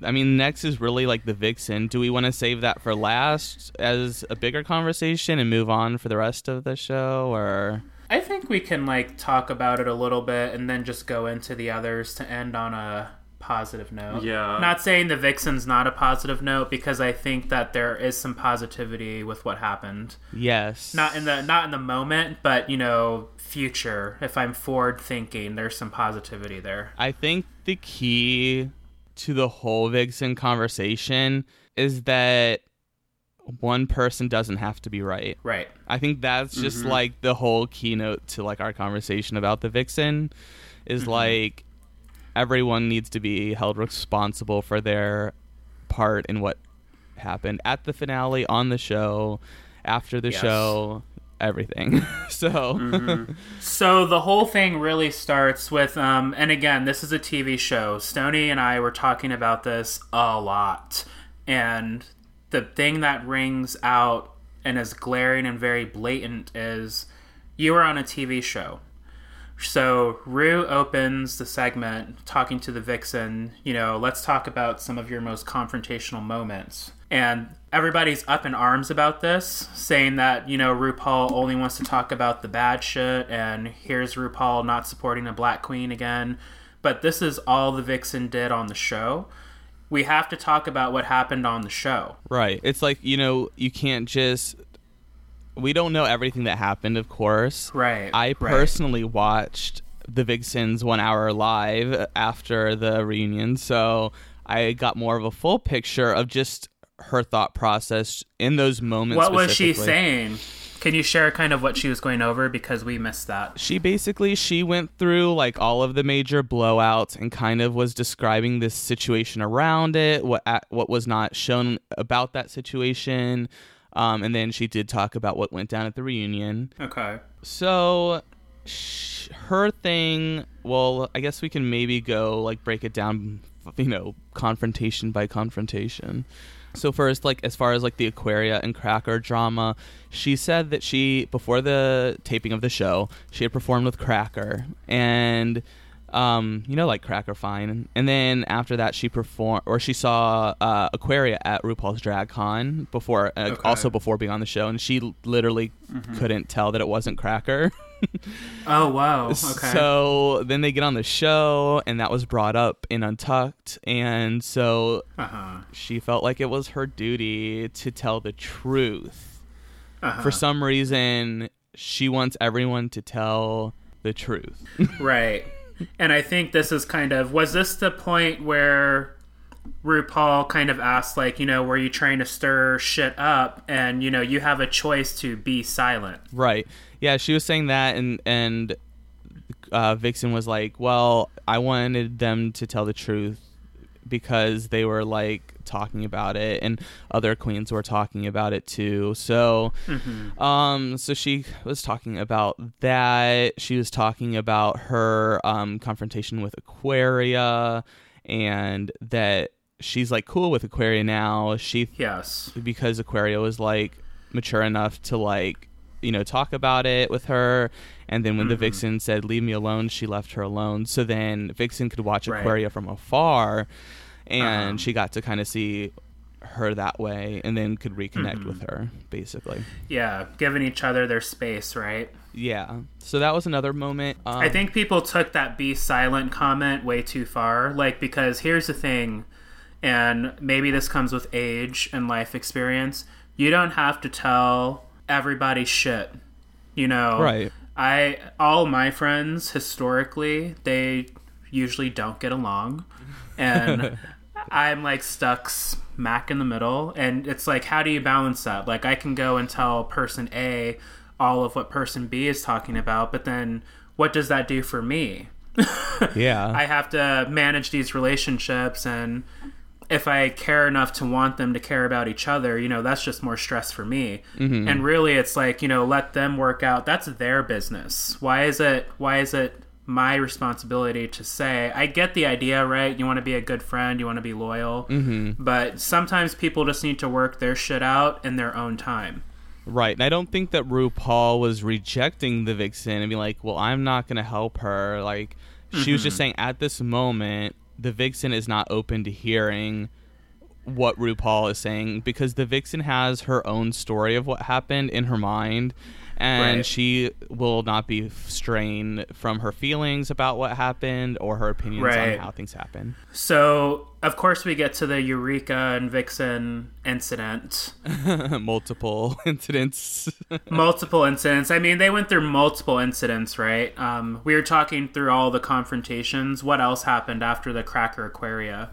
I mean, next is really like the Vixen. Do we want to save that for last as a bigger conversation and move on for the rest of the show, or I think we can like talk about it a little bit and then just go into the others to end on a positive note. Yeah. Not saying the Vixen's not a positive note because I think that there is some positivity with what happened. yes, Not in the not in the moment, but you know, future. If I'm forward thinking, there's some positivity there. I think the key to the whole Vixen conversation is that one person doesn't have to be right. Right. I think that's just mm-hmm. like the whole keynote to like our conversation about the vixen is mm-hmm. like everyone needs to be held responsible for their part in what happened at the finale on the show after the Yes. show everything so mm-hmm. So the whole thing really starts with, um, and again, this is a TV show. Stony and I were talking about this a lot, and the thing that rings out and is glaring and very blatant is you were on a TV show. So Ru opens the segment talking to the vixen, you know, let's talk about some of your most confrontational moments. And everybody's up in arms about this, saying that, you know, RuPaul only wants to talk about the bad shit and here's RuPaul not supporting a black queen again. But this is all the vixen did on the show. We have to talk about what happened on the show. right it's like you know you can't just we don't know everything that happened of course Right. I right. personally watched the Vixens one hour live after the reunion, so I got more of a full picture of just her thought process in those moments. What was she saying? Can you share kind of what she was going over because we missed that? She basically she went through like all of the major blowouts and kind of was describing this situation around it, what what was not shown about that situation, um, and then she did talk about what went down at the reunion. Okay. So, sh- her thing. Well, I guess we can maybe go like break it down. You know, confrontation by confrontation. So first, like as far as like the Aquaria and Cracker drama, she said that she before the taping of the show, she had performed with Cracker, and um, you know, like Cracker Fine, and then after that, she performed or she saw uh, Aquaria at RuPaul's Drag Con before, uh, Okay. also before being on the show, and she literally couldn't tell that it wasn't Cracker. Oh wow. Okay. So then they get on the show, and that was brought up in Untucked, and so uh-huh. she felt like it was her duty to tell the truth. Uh-huh. For some reason, she wants everyone to tell the truth. Right. And I think this is kind of was this the point where RuPaul kind of asked like, you know, were you trying to stir shit up and you know, you have a choice to be silent. right. Yeah, she was saying that and and uh, Vixen was like, "Well, I wanted them to tell the truth because they were like talking about it and other queens were talking about it too so Mm-hmm. um so she was talking about that she was talking about her um confrontation with aquaria and that she's like cool with aquaria now she Yes. because aquaria was like mature enough to like you know talk about it with her and then when the Mhm. vixen said leave me alone she left her alone so then vixen could watch Right. aquaria from afar and Uh-huh. she got to kind of see her that way and then could reconnect Mhm. with her basically Yeah, giving each other their space, right? yeah so that was another moment um, I think people took that be silent comment way too far. Like, because here's the thing, and maybe this comes with age and life experience. You don't have to tell everybody shit. You know, Right. I all my friends historically they usually don't get along, and I'm like stuck smack in the middle. And it's like, how do you balance that? Like, I can go and tell person A all of what person B is talking about, but then what does that do for me? yeah I have to manage these relationships and if I care enough to want them to care about each other, you know, that's just more stress for me. Mm-hmm. And really it's like, you know, let them work out. That's their business. Why is it why is it my responsibility to say, I get the idea, right? You want to be a good friend, you want to be loyal. Mm-hmm. But sometimes people just need to work their shit out in their own time. Right. And I don't think that RuPaul was rejecting the vixen and be like, well, I'm not going to help her. Like, she was just saying at this moment, the vixen is not open to hearing what RuPaul is saying because the vixen has her own story of what happened in her mind. And Right. she will not be straying from her feelings about what happened or her opinions Right. on how things happen. So, of course, we get to the Eureka and Vixen incident. Multiple incidents. multiple incidents. I mean, they went through multiple incidents, right? Um, we were talking through all the confrontations. What else happened after the Cracker Aquaria?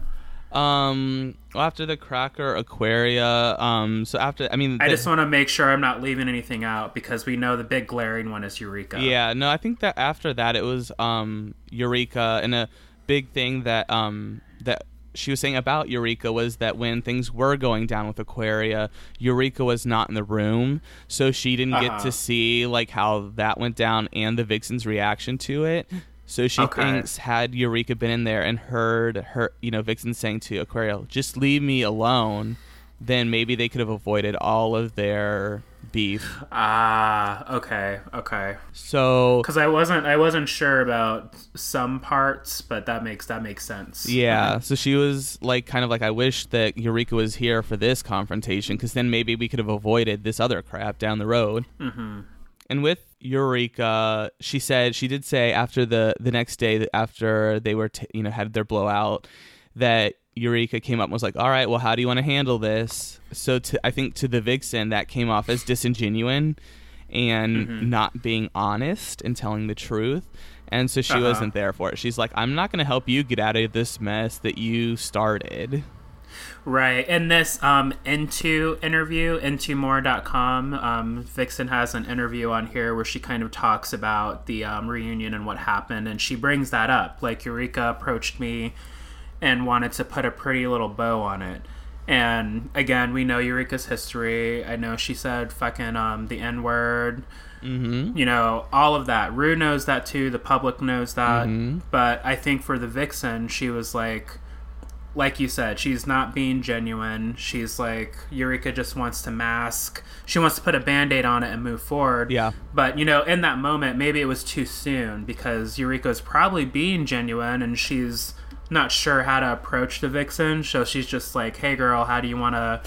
Um, after the Cracker Aquaria, um, so after, I mean, I just want to make sure I'm not leaving anything out because we know the big glaring one is Eureka. yeah, no, I think that after that it was um Eureka, and a big thing that um that she was saying about Eureka was that when things were going down with Aquaria, Eureka was not in the room, so she didn't get Uh-huh. to see like how that went down and the Vixen's reaction to it. So she Okay. thinks had Eureka been in there and heard her, you know, Vixen saying to Aquaria, "Just leave me alone," then maybe they could have avoided all of their beef. Ah, okay, okay. So Because I wasn't, I wasn't sure about some parts, but that makes that makes sense. Yeah, so she was like, kind of like, I wish that Eureka was here for this confrontation because then maybe we could have avoided this other crap down the road. Mm-hmm. And with Eureka, she said she did say after the the next day that after they were t- you know had their blowout that Eureka came up and was like, "All right, well, how do you want to handle this?" So to I think to the Vixen that came off as disingenuine and not being honest and telling the truth. And so she Uh-huh. wasn't there for it. She's like, "I'm not going to help you get out of this mess that you started." Right. In this um, Into interview, intomore.com, um, Vixen has an interview on here where she kind of talks about the um, reunion and what happened. And she brings that up. Like, Eureka approached me and wanted to put a pretty little bow on it. And again, we know Eureka's history. I know she said fucking um, the N word. Mm-hmm. You know, all of that. Ru knows that too. The public knows that. Mhm. But I think for the Vixen, she was like, like you said, she's not being genuine. She's like, Eureka just wants to mask. She wants to put a band aid on it and move forward. Yeah. But, you know, in that moment, maybe it was too soon because Eureka's probably being genuine and she's not sure how to approach the Vixen. So she's just like, hey, girl, how do you want to,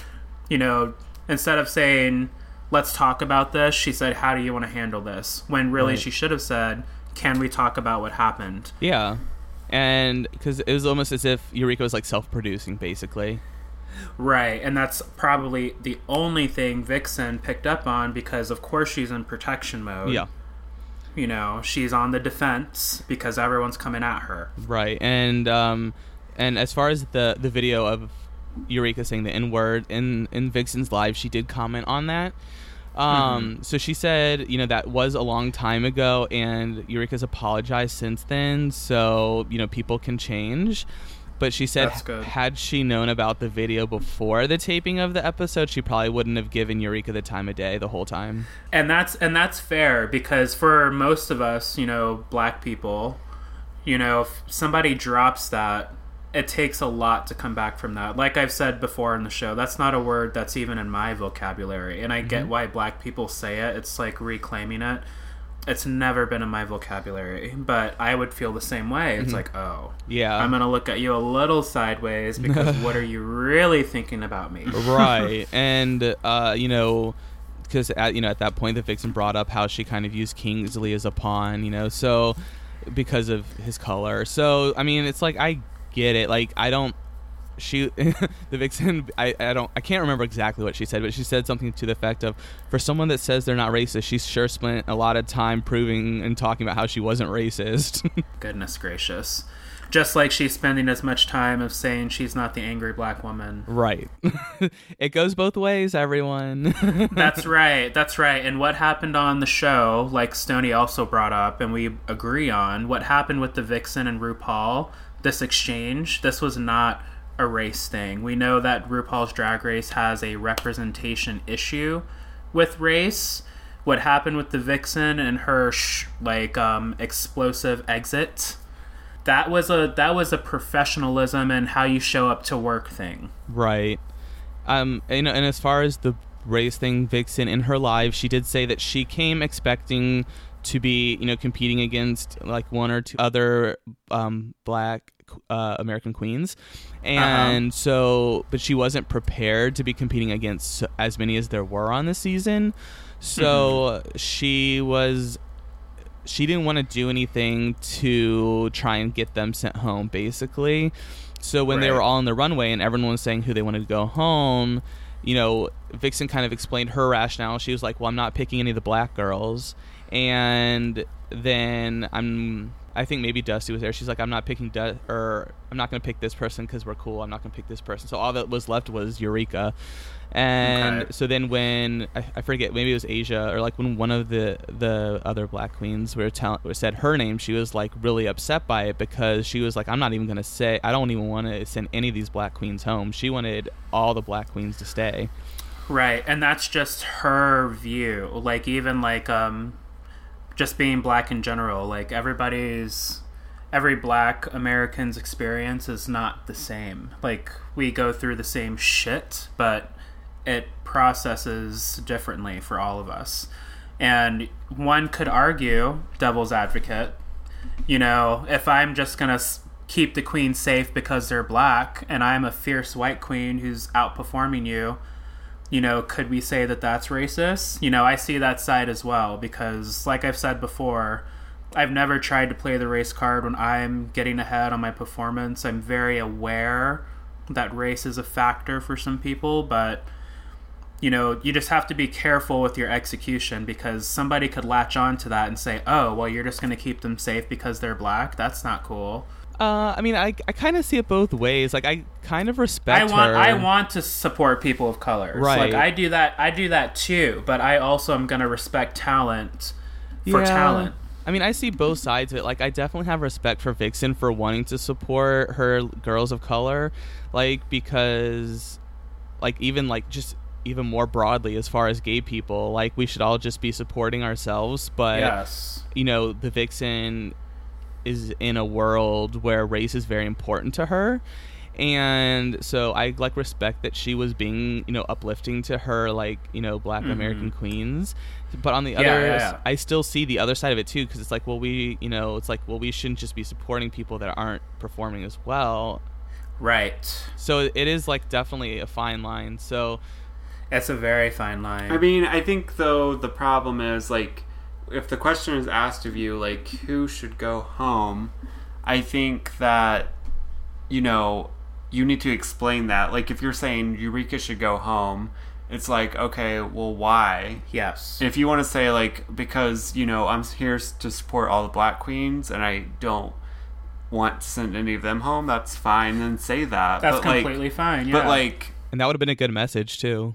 you know, instead of saying, let's talk about this, she said, how do you want to handle this? When really Right. she should have said, can we talk about what happened? Yeah. And because it was almost as if Eureka was like self-producing, basically. Right, and that's probably the only thing Vixen picked up on because, of course, she's in protection mode. Yeah. You know, she's on the defense because everyone's coming at her. Right, and um, and as far as the the video of Eureka saying the N word in in Vixen's live, she did comment on that. Um, Mm-hmm. so she said, you know, that was a long time ago, and Eureka's apologized since then. So you know, people can change. But she said, had she known about the video before the taping of the episode, she probably wouldn't have given Eureka the time of day the whole time. and that's and that's fair because for most of us you know black people you know if somebody drops that it takes a lot to come back from that. Like i've said before in the show that's not a word that's even in my vocabulary and i get why black people say it. It's like reclaiming it. It's never been in my vocabulary but i would feel the same way. It's like oh Yeah, i'm gonna look at you a little sideways because what are you really thinking about me? Right. And uh you know because at you know at that point the vixen brought up how she kind of used kingsley as a pawn you know so because of his color. So i mean it's like i get it like i don't she the vixen I, I don't i can't remember exactly what she said but she said something to the effect of for someone that says they're not racist she sure spent a lot of time proving and talking about how she wasn't racist Goodness gracious. Just like she's spending as much time of saying she's not the angry black woman. right it goes both ways everyone That's right. That's right. And what happened on the show, like Stony also brought up, and we agree on, what happened with the Vixen and RuPaul, this exchange, this was not a race thing. We know that RuPaul's Drag Race has a representation issue with race. What happened with the Vixen and her sh- like um, explosive exit? That was a that was a professionalism and how you show up to work thing. Right. Um, and, and as far as the race thing, Vixen in her live, she did say that she came expecting to be, you know, competing against like one or two other um, black uh, American queens, and so, but she wasn't prepared to be competing against as many as there were on the season. So she was she didn't want to do anything to try and get them sent home basically. So when they were all on the runway and everyone was saying who they wanted to go home you know vixen kind of explained her rationale. She was like well i'm not picking any of the black girls. And then i'm i think maybe dusty was there. She's like i'm not picking du- or i'm not going to pick this person because we're cool. I'm not going to pick this person. So all that was left was eureka. And Okay. so then when I, I forget maybe it was Asia or like when one of the the other black queens were tell, said her name she was like really upset by it because she was like I'm not even gonna say I don't even want to send any of these black queens home. She wanted all the black queens to stay. Right, and that's just her view. Like even like um just being black in general, like everybody's every black American's experience is not the same. Like we go through the same shit, but it processes differently for all of us. And one could argue, devil's advocate, you know, if I'm just gonna keep the queen safe because they're black, and I'm a fierce white queen who's outperforming you, you know, could we say that that's racist? You know, I see that side as well because, like I've said before, I've never tried to play the race card when I'm getting ahead on my performance. I'm very aware that race is a factor for some people, but you know, you just have to be careful with your execution because somebody could latch on to that and say, "Oh, well, you're just going to keep them safe because they're black." That's not cool. Uh, I mean I, I kind of see it both ways like I kind of respect I want her I want to support people of color. Right. Like I do that I do that too, but I also am going to respect talent for Yeah. talent. I mean, I see both sides of it. Like, I definitely have respect for Vixen for wanting to support her girls of color, like because, like, even like just even more broadly as far as gay people, like we should all just be supporting ourselves. But yes. you know, the Vixen is in a world where race is very important to her. And so I like respect that she was being, you know, uplifting to her like, you know, black American queens. But on the Mm-hmm. Yeah, other yeah, yeah. I still see the other side of it too cuz it's like, well we, you know, it's like, well we shouldn't just be supporting people that aren't performing as well. Right. So it is like definitely a fine line. So It's a very fine line. I mean, I think though the problem is like if the question is asked of you like who should go home, I think that you know, you need to explain that. Like if you're saying Eureka should go home, it's like, okay, well why? yes. If you want to say like because, you know, I'm here to support all the black queens and I don't want to send any of them home, that's fine, then say that. That's but, like- completely fine. Yeah. But like and that would have been a good message too.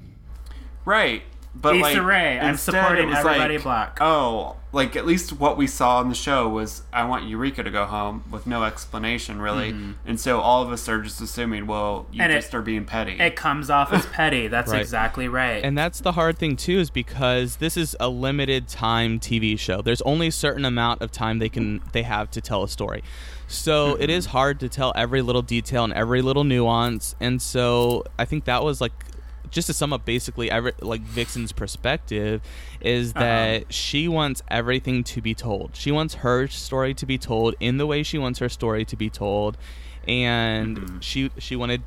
Right. But Issa like Rae, I'm supporting it was everybody like, black. Oh, like at least what we saw in the show was I want Eureka to go home with no explanation really, and so all of us are just assuming, well, you Mm-hmm. And it- just are being petty. It comes off as petty. That's Right. exactly right. And that's the hard thing too, is because this is a limited time TV show. There's only a certain amount of time they can they have to tell a story. So it is hard to tell every little detail and every little nuance. And so I think that was like just to sum up basically every like Vixen's perspective is uh-huh. that she wants everything to be told. She wants her story to be told in the way she wants her story to be told. And mm-hmm. she she wanted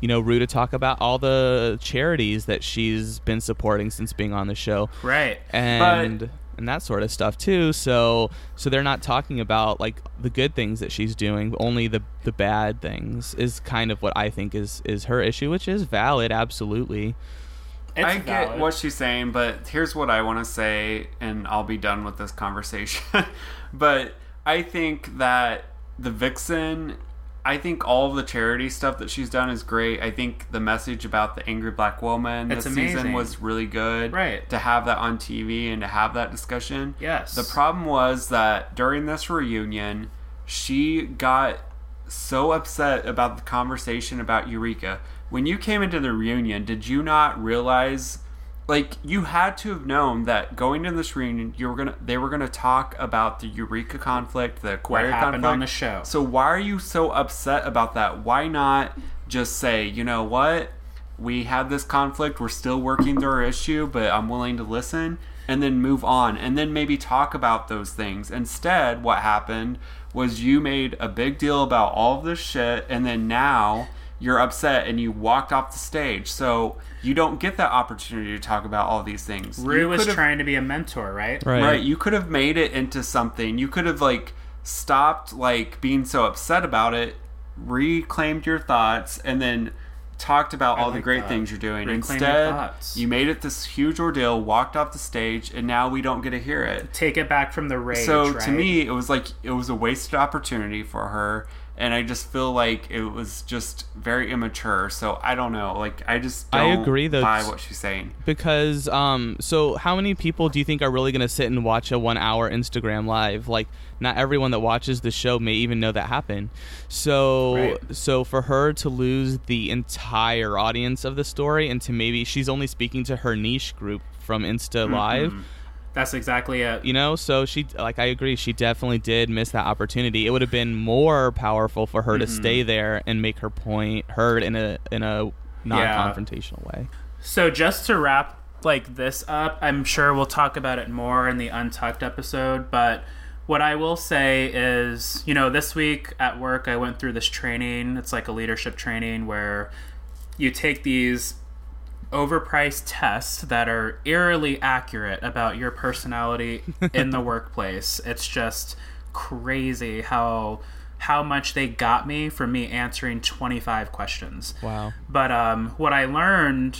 you know, Ru to talk about all the charities that she's been supporting since being on the show, right. and and that sort of stuff too. So so they're not talking about like the good things that she's doing, only the the bad things is kind of what I think is is her issue, which is valid, absolutely. It's I get what she's saying, but here's what I want to say, and I'll be done with this conversation. but I think that the Vixen, I think all of the charity stuff that she's done is great. I think the message about the angry black woman It's this season was really good. Right. To have that on TV and to have that discussion. Yes. The problem was that during this reunion, she got so upset about the conversation about Eureka. When you came into the reunion, did you not realize like you had to have known that going to this reunion you were gonna they were gonna talk about the Eureka conflict, the what happened conflict. on the show. So why are you so upset about that? Why not just say, you know what? We had this conflict, we're still working through our issue, but I'm willing to listen and then move on and then maybe talk about those things. Instead, what happened was you made a big deal about all of this shit and then now you're upset and you walked off the stage. So you don't get that opportunity to talk about all these things. Ru You was could've- trying to be a mentor, right? Right. Right. You could have made it into something. You could have like stopped like being so upset about it, reclaimed your thoughts, and then talked about all the great that. things you're doing. Reclaim Instead, thoughts. you made it this huge ordeal, walked off the stage, and now we don't get to hear it. Take it back from the rage. so right? to me, it was like it was a wasted opportunity for her. And I just feel like it was just very immature. So I don't know. Like I just I agree, though. buy what she's saying. because um so how many people do you think are really going to sit and watch a 1 hour Instagram live like not everyone that watches the show may even know that happened so Right. so for her to lose the entire audience of the story and to maybe she's only speaking to her niche group from Insta Mm-hmm. live that's exactly it. you know so she like i agree she definitely did miss that opportunity it would have been more powerful for her to Mm-hmm. stay there and make her point heard in a in a non-confrontational way So just to wrap like this up, I'm sure we'll talk about it more in the Untucked episode, but what I will say is, you know, this week at work I went through this training. It's like a leadership training where you take these overpriced tests that are eerily accurate about your personality in the workplace. It's just crazy how how much they got me from me answering 25 questions. wow But um, what I learned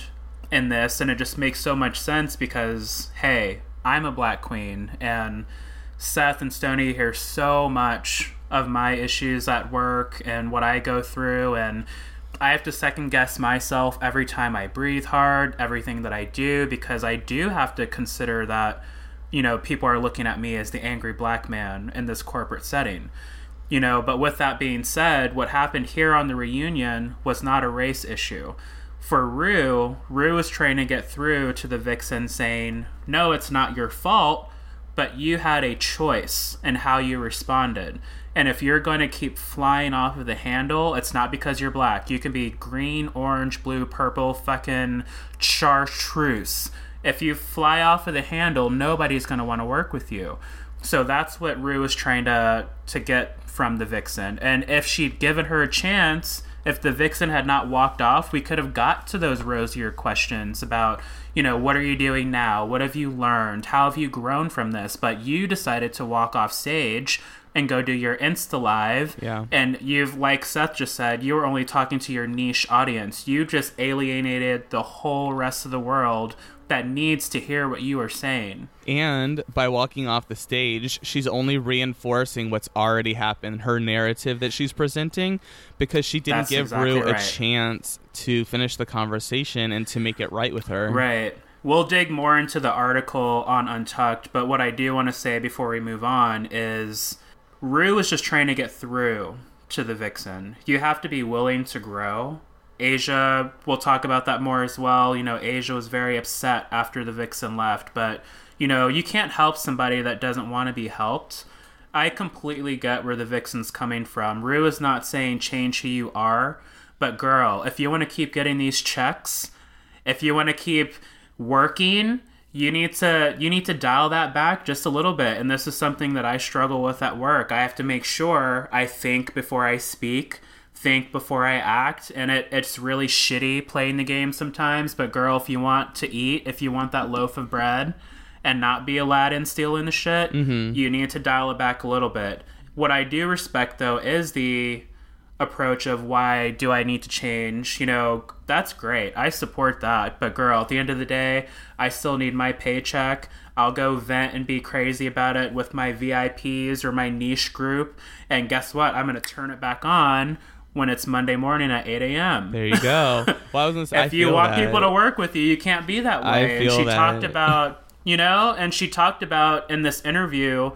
in this, and it just makes so much sense because, hey, I'm a black queen, and Seth and Stony hear so much of my issues at work and what I go through, and I have to second guess myself every time I breathe hard, everything that I do, because I do have to consider that, you know, people are looking at me as the angry black man in this corporate setting. You know but with that being said what happened here on the reunion was not a race issue. For Ru Ru was trying to get through to the vixen saying no it's not your fault but you had a choice in how you responded and if you're going to keep flying off of the handle it's not because you're black you can be green orange blue purple fucking chartreuse if you fly off of the handle nobody's going to want to work with you so that's what Ru was trying to to get from the Vixen. And if she'd given her a chance, if the Vixen had not walked off, we could have got to those rosier questions about, you know, what are you doing now? What have you learned? How have you grown from this? But you decided to walk off stage and go do your Insta live. Yeah. And you've, like Seth just said, you were only talking to your niche audience. You just alienated the whole rest of the world that needs to hear what you are saying. And by walking off the stage, she's only reinforcing what's already happened, her narrative that she's presenting, because she didn't That's give exactly Ru a chance to finish the conversation and to make it right with her. Right. we'll dig more into the article on Untucked, but what I do want to say before we move on is Ru is just trying to get through to the Vixen. You have to be willing to grow. Asia, we'll talk about that more as well. You know, Asia was very upset after the Vixen left, but you know, you can't help somebody that doesn't want to be helped. I completely get where the Vixen's coming from. Ru is not saying change who you are, but girl, if you want to keep getting these checks, if you want to keep working, you need to you need to dial that back just a little bit. And this is something that I struggle with at work. I have to make sure I think before I speak, think before I act, and it, it's really shitty playing the game sometimes. But girl, if you want to eat, if you want that loaf of bread, and not be Aladdin stealing the shit, Mm-hmm. you need to dial it back a little bit. What I do respect though is the approach of why do I need to change? You know, that's great. I support that. But girl, at the end of the day, I still need my paycheck. I'll go vent and be crazy about it with my VIPs or my niche group. And guess what? I'm going to turn it back on when it's Monday morning at 8 a.m. There you go. Well, I was gonna say, I if you want that. people to work with you, you can't be that way. I and she that. talked about, you know, and she talked about in this interview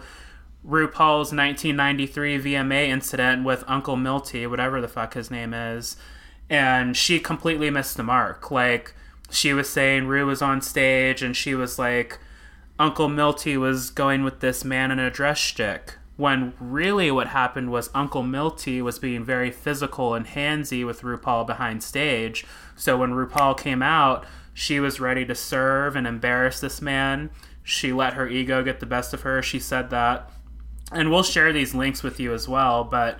RuPaul's 1993 VMA incident with Uncle Milty, whatever the fuck his name is, and she completely missed the mark. Like she was saying, Ru was on stage, and she was like, Uncle Milty was going with this man in a dress stick. When really what happened was Uncle Milty was being very physical and handsy with RuPaul behind stage. So when RuPaul came out, she was ready to serve and embarrass this man. She let her ego get the best of her. She said that. And we'll share these links with you as well. But,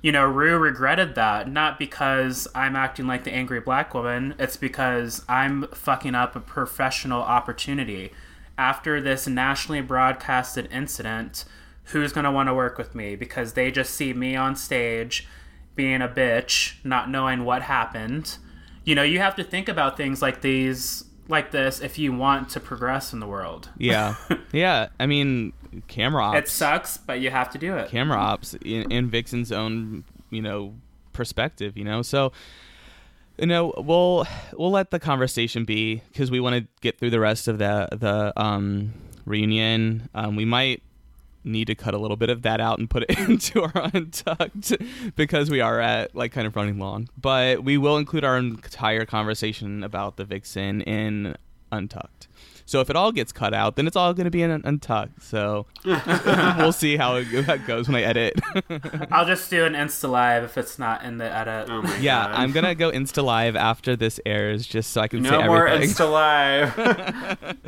you know, Ru regretted that. Not because I'm acting like the angry black woman, it's because I'm fucking up a professional opportunity. After this nationally broadcasted incident, who's going to want to work with me? Because they just see me on stage being a bitch, not knowing what happened. You know, you have to think about things like these, like this, if you want to progress in the world. Yeah, yeah. I mean, camera ops. It sucks, but you have to do it. camera ops in, in Vixen's own, you know, perspective, you know. So, you know, we'll we'll let the conversation be because we want to get through the rest of the the um, reunion. Um, we might need to cut a little bit of that out and put it into our untucked because we are at like kind of running long. But we will include our entire conversation about the Vixen in untucked. So if it all gets cut out, then it's all going to be in untucked. So we'll see how it, how it goes when I edit. I'll just do an Insta live if it's not in the edit. Oh my yeah, God. I'm gonna go Insta live after this airs, just so I can say no say more everything. Insta Live.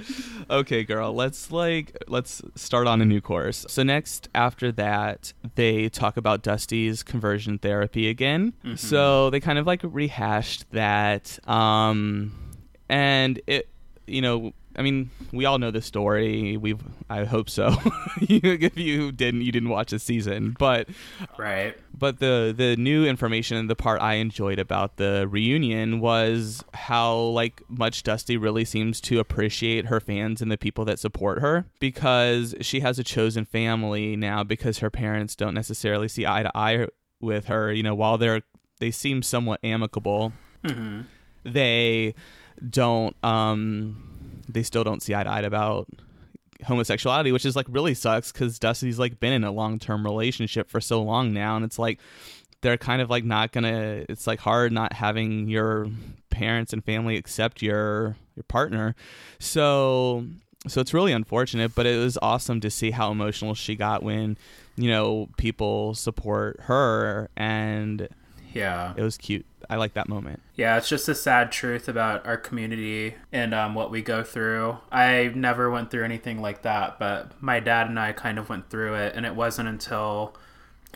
okay, girl, let's like let's start on a new course. So next after that, they talk about Dusty's conversion therapy again. So they kind of like rehashed that um and it you know I mean, we all know the story. We've, I hope so. if you didn't, you didn't watch the season. But Right. but the the new information and the part I enjoyed about the reunion was how like much Dusty really seems to appreciate her fans and the people that support her because she has a chosen family now because her parents don't necessarily see eye to eye with her. You know, while they're they seem somewhat amicable, hmm they don't um they still don't see eye to eye about homosexuality which is like really sucks because dusty's like been in a long-term relationship for so long now and it's like they're kind of like not gonna it's like hard not having your parents and family accept your your partner. So so it's really unfortunate but it was awesome to see how emotional she got when you know people support her and Yeah. it was cute i like that moment Yeah, it's just a sad truth about our community and um, what we go through. I never went through anything like that, but my dad and I kind of went through it, and it wasn't until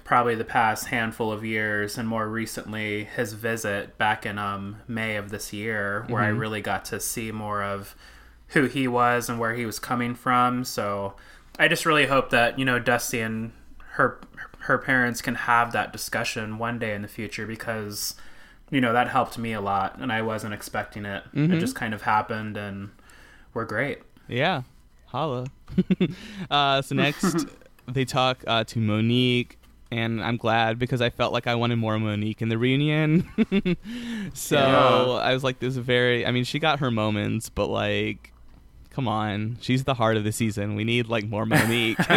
probably the past handful of years and more recently his visit back in um, May of this year where I really got to see more of who he was and where he was coming from. So I just really hope that, you know, Dusty and her her parents can have that discussion one day in the future because you know that helped me a lot and I wasn't expecting it. It just kind of happened and we're great. Yeah, holla. uh, so next, they talk uh, to Monique, and I'm glad because I felt like I wanted more Monique in the reunion. so Yeah. I was like, this is very. I mean, she got her moments, but like, come on, she's the heart of the season. We need like more Monique.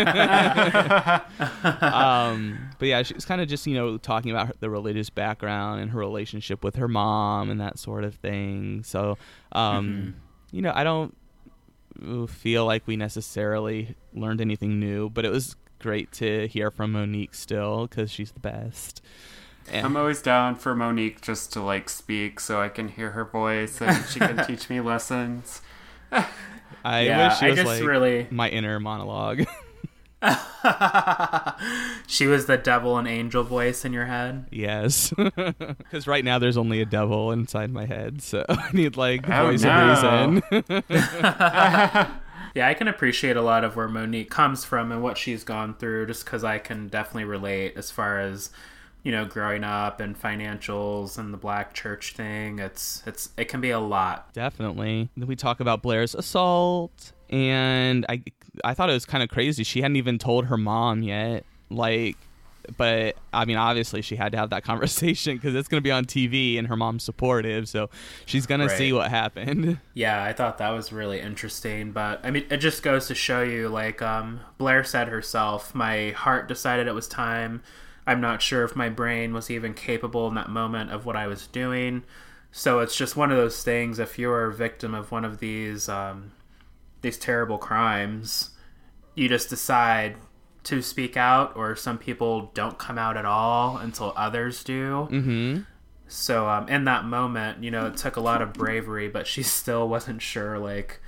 um, but yeah, she was kind of just you know talking about her, the religious background and her relationship with her mom and that sort of thing. So, um, mm-hmm. you know, I don't feel like we necessarily learned anything new, but it was great to hear from Monique still because she's the best. And I'm always down for Monique just to like speak so I can hear her voice and she can teach me lessons. I yeah, wish she was like really... my inner monologue. she was the devil and angel voice in your head. Yes, because right now there's only a devil inside my head, so I need like oh, voice no. of reason. yeah, I can appreciate a lot of where Monique comes from and what she's gone through, just because I can definitely relate as far as you know growing up and financials and the black church thing it's it's it can be a lot definitely Then we talk about blair's assault and i i thought it was kind of crazy she hadn't even told her mom yet like but I mean, obviously, she had to have that conversation because it's going to be on TV, and her mom's supportive, so she's going right. to see what happened. Yeah, I thought that was really interesting. But I mean, it just goes to show you, like um, Blair said herself, my heart decided it was time I'm not sure if my brain was even capable in that moment of what I was doing. So it's just one of those things. If you're a victim of one of these um, these terrible crimes, you just decide to speak out, or some people don't come out at all until others do. Mm-hmm. So um, in that moment, you know, it took a lot of bravery, but she still wasn't sure like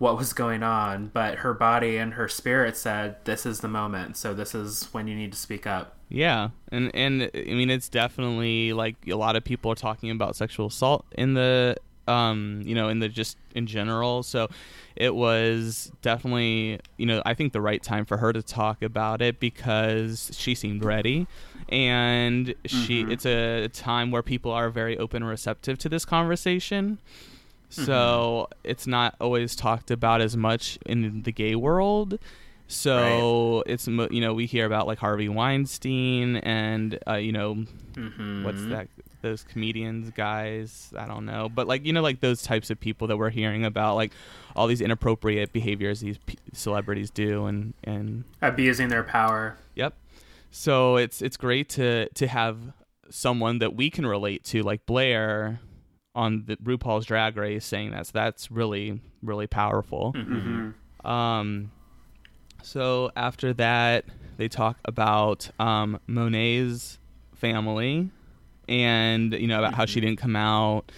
what was going on. But her body and her spirit said, "This is the moment. So this is when you need to speak up." Yeah, and and I mean it's definitely like a lot of people are talking about sexual assault in the um you know in the just in general. So it was definitely you know I think the right time for her to talk about it because she seemed ready and she mm-hmm. it's a time where people are very open and receptive to this conversation. So mm-hmm. it's not always talked about as much in the gay world so right. it's you know we hear about like Harvey Weinstein and uh, you know mm-hmm. what's that those comedians guys I don't know but like you know like those types of people that we're hearing about like all these inappropriate behaviors these p- celebrities do and and abusing their power. Yep. So it's it's great to to have someone that we can relate to like Blair on the RuPaul's Drag Race saying that so that's really really powerful. Mm-hmm. Um so after that, they talk about um, Monet's family, and you know about how she mm-hmm. didn't come out.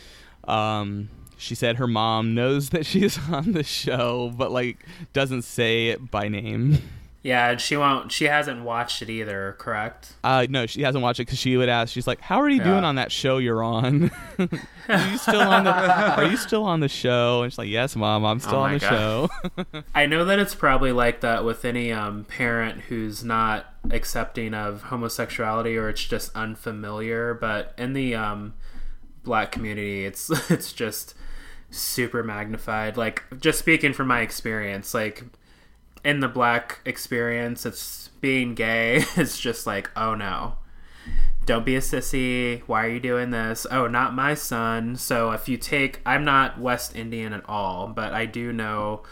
Um, she said her mom knows that she's on the show, but like doesn't say it by name. Yeah, she won't. She hasn't watched it either. Correct? Uh, no, she hasn't watched it because she would ask. She's like, "How are you yeah. doing on that show you're on? are you still on the Are you still on the show?" And she's like, "Yes, mom, I'm still oh on the God. show." I know that it's probably like that with any um, parent who's not accepting of homosexuality or it's just unfamiliar. But in the um, black community, it's it's just super magnified. Like just speaking from my experience, like in the black experience, it's being gay. It's just like, oh no, don't be a sissy. Why are you doing this? Oh, not my son. So if you take, I'm not West Indian at all, but I do know,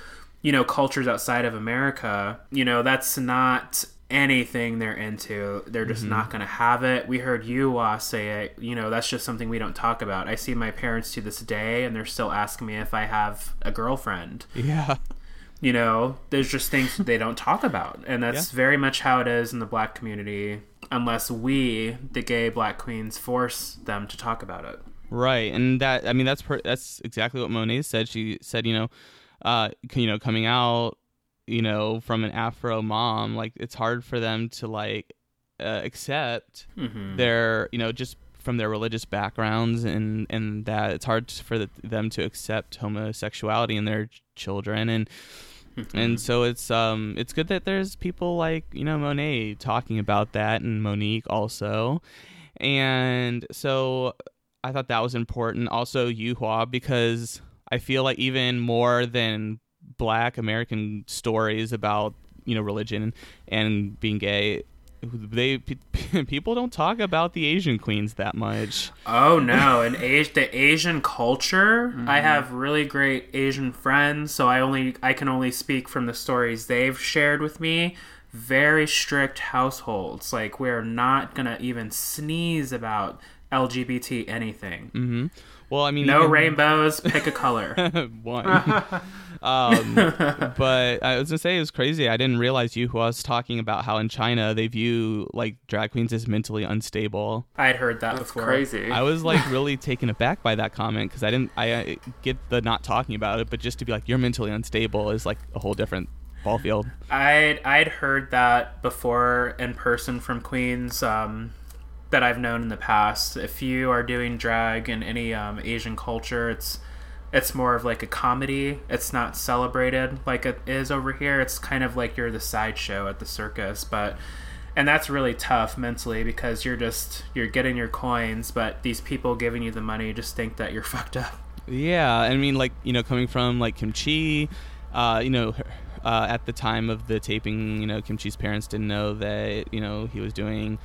you know, cultures outside of America, you know, that's not anything they're into. They're just mm-hmm. not going to have it. We heard you uh, say it. You know, that's just something we don't talk about. I see my parents to this day, and they're still asking me if I have a girlfriend. Yeah you know there's just things they don't talk about. And that's yeah. very much how it is in the black community unless we the gay black queens force them to talk about it. Right. And that i mean that's per, that's exactly what monet said. She said you know uh you know coming out you know from an afro mom like it's hard for them to like uh, accept mm-hmm. their you know just from their religious backgrounds and and that it's hard for the, them to accept homosexuality in their children. And and so it's um it's good that there's people like you know Monet talking about that and Monique also, and so I thought that was important. Also Yuhua because I feel like even more than Black American stories about you know religion and being gay, they people don't talk about the Asian queens that much. Oh no, and Asi- the Asian culture. I mm-hmm. have really great Asian friends, so I only I can only speak from the stories they've shared with me. Very strict households. Like we're not gonna even sneeze about LGBT anything. Mm-hmm. Well, I mean, No even- rainbows. Pick a color. one. um, but I was gonna say it was crazy. I didn't realize Yuhua was talking about how in China they view like drag queens as mentally unstable. I'd heard that That's before. crazy. I was like really taken aback by that comment because I didn't. I uh, get the not talking about it, but just to be like you're mentally unstable is like a whole different ball field. I'd I'd heard that before in person from Queens um, that I've known in the past. If you are doing drag in any um, Asian culture, it's it's more of like a comedy. It's not celebrated like it is over here. It's kind of like you're the sideshow at the circus, but and that's really tough mentally because you're just you're getting your coins, but these people giving you the money just think that you're fucked up. Yeah, I mean, like you know, coming from like kimchi, uh, you know, uh, at the time of the taping, you know, Kimchi's parents didn't know that you know he was doing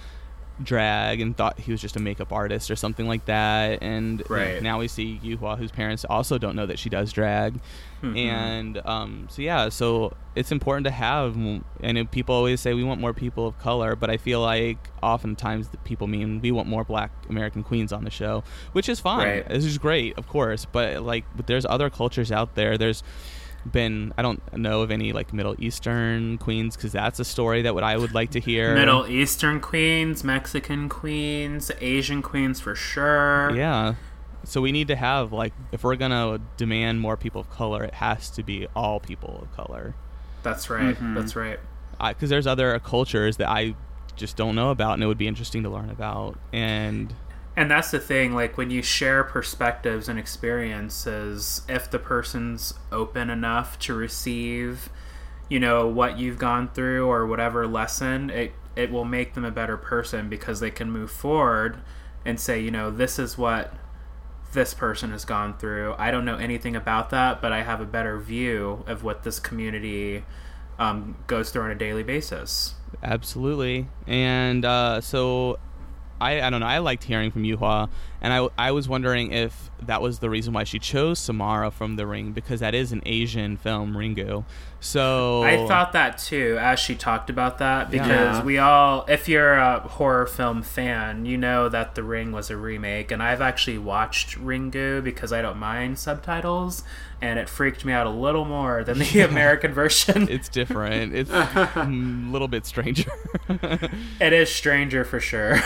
drag and thought he was just a makeup artist or something like that. And Right. now we see Yuhua, whose parents also don't know that she does drag. And um, so yeah, so it's important to have. And people always say we want more people of color, but I feel like oftentimes the people mean we want more Black American queens on the show, which is fine. Right. This is great, of course. But like, but there's other cultures out there. There's been I don't know of any like Middle Eastern queens because that's a story that what I would like to hear. Middle Eastern queens, Mexican queens, Asian queens for sure. Yeah. So we need to have like if we're gonna demand more people of color, it has to be all people of color. That's right. Mm-hmm. That's right. Because there's other cultures that I just don't know about, and it would be interesting to learn about. And And that's the thing, like when you share perspectives and experiences, if the person's open enough to receive, you know, what you've gone through or whatever lesson, it it will make them a better person because they can move forward and say, you know, this is what this person has gone through. I don't know anything about that, but I have a better view of what this community um, goes through on a daily basis. Absolutely. And uh, so I, I don't know. I liked hearing from Yuhua, and I, I was wondering if that was the reason why she chose Samara from The Ring because that is an Asian film, Ringu. So I thought that too, as she talked about that, because Yeah. we all, if you're a horror film fan, you know that The Ring was a remake, and I've actually watched Ringu because I don't mind subtitles, and it freaked me out a little more than the American version. it's different. It's a little bit stranger. it is stranger for sure.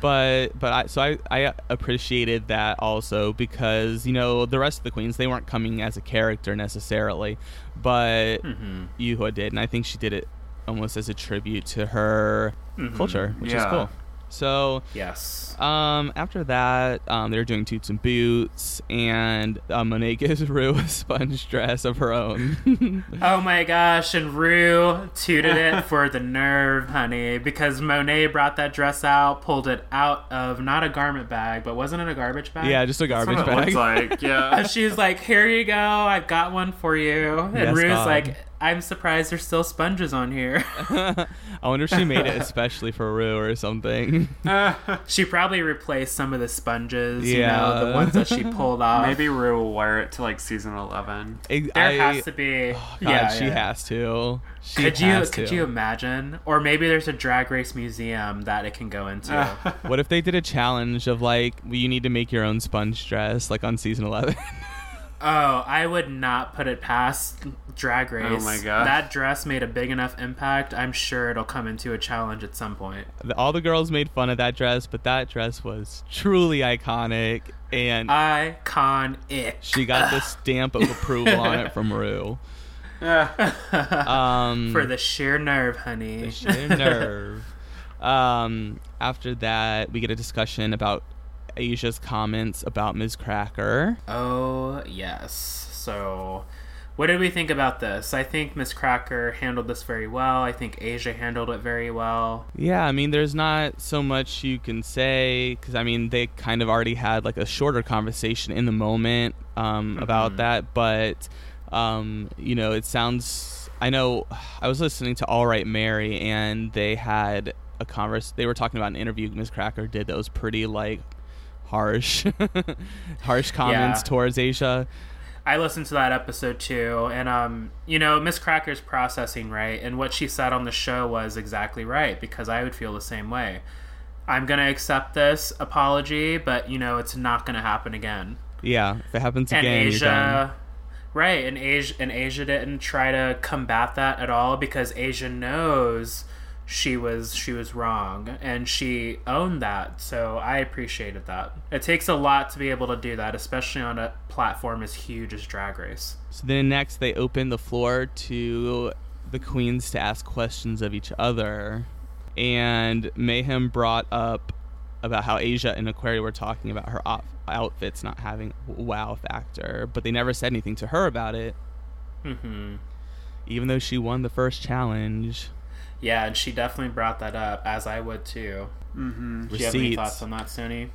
but but I so I I appreciated that also because you know the rest of the queens they weren't coming as a character necessarily, but Mm-hmm. Yuhua did, and I think she did it almost as a tribute to her culture, which is cool. So yes. Um, after that, um, they were doing toots and boots, and uh, Monet gives Ru a sponge dress of her own. Oh my gosh, and Ru tooted it for the nerve, honey, because Monet brought that dress out, pulled it out of not a garment bag, but wasn't it a garbage bag? yeah, just a That's garbage what it bag. looks like. Yeah. And she's like, "Here you go. I've got one for you." And Yes, Ru's God. like, "I'm surprised there's still sponges on here." I wonder if she made it especially for Ru or something. she probably replaced some of the sponges, you know, the ones that she pulled off. Maybe Ru will wear it to like season eleven. I- there I- has to be. Oh, God, yeah, she yeah. has to. She Could you has could you imagine? Or maybe there's a drag race museum that it can go into. What if they did a challenge of like well, you need to make your own sponge dress like on season 11? Oh, I would not put it past Drag Race. Oh my God. That dress made a big enough impact. I'm sure it'll come into a challenge at some point. All the girls made fun of that dress, but that dress was truly iconic and Icon it. she got the stamp of approval on it from Ru. Um For the sheer nerve, honey. The sheer nerve. Um, after that, we get a discussion about Asia's comments about Miz Cracker. Oh, yes. So, what did we think about this? I think Miz Cracker handled this very well. I think Asia handled it very well. Yeah, I mean, there's not so much you can say because I mean, they kind of already had like a shorter conversation in the moment um, about that, but um, you know, it sounds. I know I was listening to All Right Mary, and they had a converse. They were talking about an interview Miz Cracker did that was pretty like harsh, harsh comments Yeah. towards Asia. I listened to that episode too, and um, you know, Miz Cracker's processing right, and what she said on the show was exactly right because I would feel the same way. I'm gonna accept this apology, but you know, it's not gonna happen again. Yeah, if it happens And again. Asia, right? And Asia, and Asia didn't try to combat that at all because Asia knows she was she was wrong and she owned that so i appreciated that it takes a lot to be able to do that especially on a platform as huge as drag race So then next they open the floor to the queens to ask questions of each other. And Mayhem brought up about how Asia and Aquaria were talking about her op- outfits not having wow factor, but they never said anything to her about it, hmm even though she won the first challenge. Yeah and she definitely brought that up as i would too Mm-hmm. do you have any Receipts. thoughts on that sony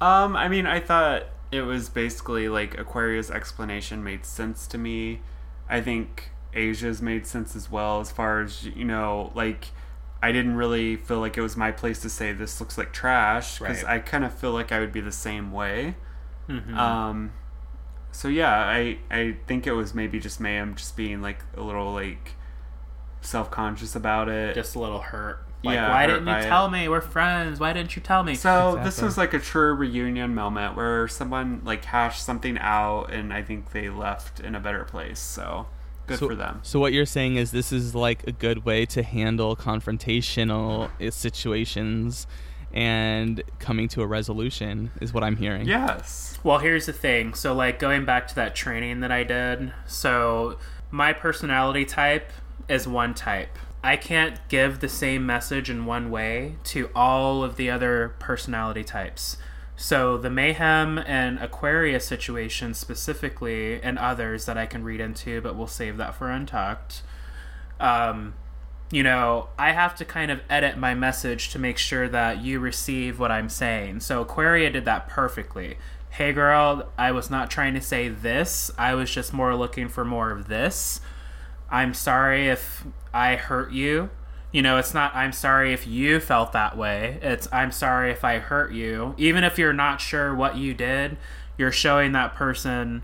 Um, I mean, I thought it was basically like Aquaria's explanation made sense to me. I think Asia's made sense as well, as far as you know, like I didn't really feel like it was my place to say this looks like trash because Right. I kind of feel like I would be the same way. Mhm. Um, so yeah, I I think it was maybe just Mayhem just being like a little like self conscious about it. just a little hurt like Yeah, why hurt didn't by you it. tell me we're friends why didn't you tell me So this was like a true reunion moment where someone like hashed something out, and I think they left in a better place. So good so, for them. So what you're saying is this is like a good way to handle confrontational uh, situations and coming to a resolution is what I'm hearing. Yes. Well, here's the thing. So, like, going back to that training that I did, so my personality type is one type. I can't give the same message in one way to all of the other personality types. So, the Mayhem and Aquaria situation specifically, and others that I can read into, but we'll save that for Untucked. Um, you know, I have to kind of edit my message to make sure that you receive what I'm saying. So Aquaria did that perfectly. Hey girl, I was not trying to say this. I was just more looking for more of this. I'm sorry if I hurt you. You know, it's not I'm sorry if you felt that way. It's I'm sorry if I hurt you. Even if you're not sure what you did, you're showing that person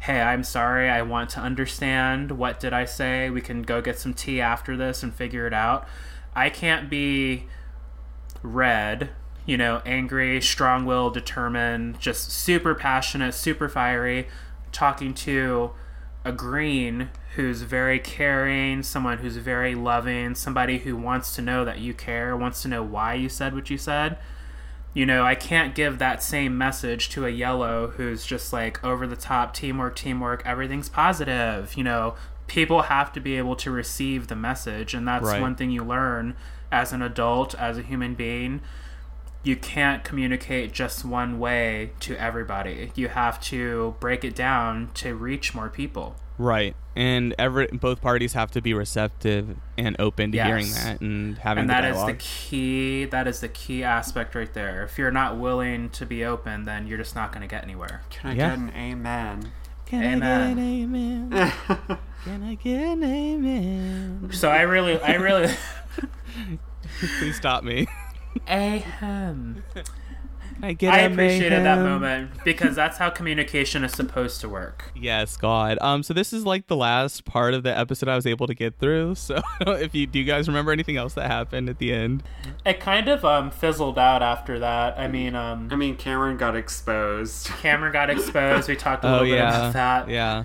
hey, I'm sorry, I want to understand. What did I say? We can go get some tea after this and figure it out. I can't be red, you know, angry, strong willed, determined, just super passionate, super fiery, talking to a green who's very caring, someone who's very loving, somebody who wants to know that you care, wants to know why you said what you said you know, I can't give that same message to a yellow who's just like over the top teamwork, teamwork, everything's positive. You know, people have to be able to receive the message, and that's Right. one thing you learn as an adult, as a human being. You can't communicate just one way to everybody. You have to break it down to reach more people. Right. And every both parties have to be receptive and open to Yes. hearing that and having and the that is the key that is the key aspect right there if you're not willing to be open then you're just not going to get anywhere Can I Yeah. get an amen? Can Amen. I get an Amen? Can I get an amen? so i really i really Please stop me. ahem I get i a appreciated that moment because that's how communication is supposed to work Yes, God. Um, so this is like the last part of the episode I was able to get through. So if you do, you guys remember anything else that happened at the end? it kind of um fizzled out after that i mean um I mean, Kameron got exposed. Kameron got exposed we talked a Oh little bit about that yeah.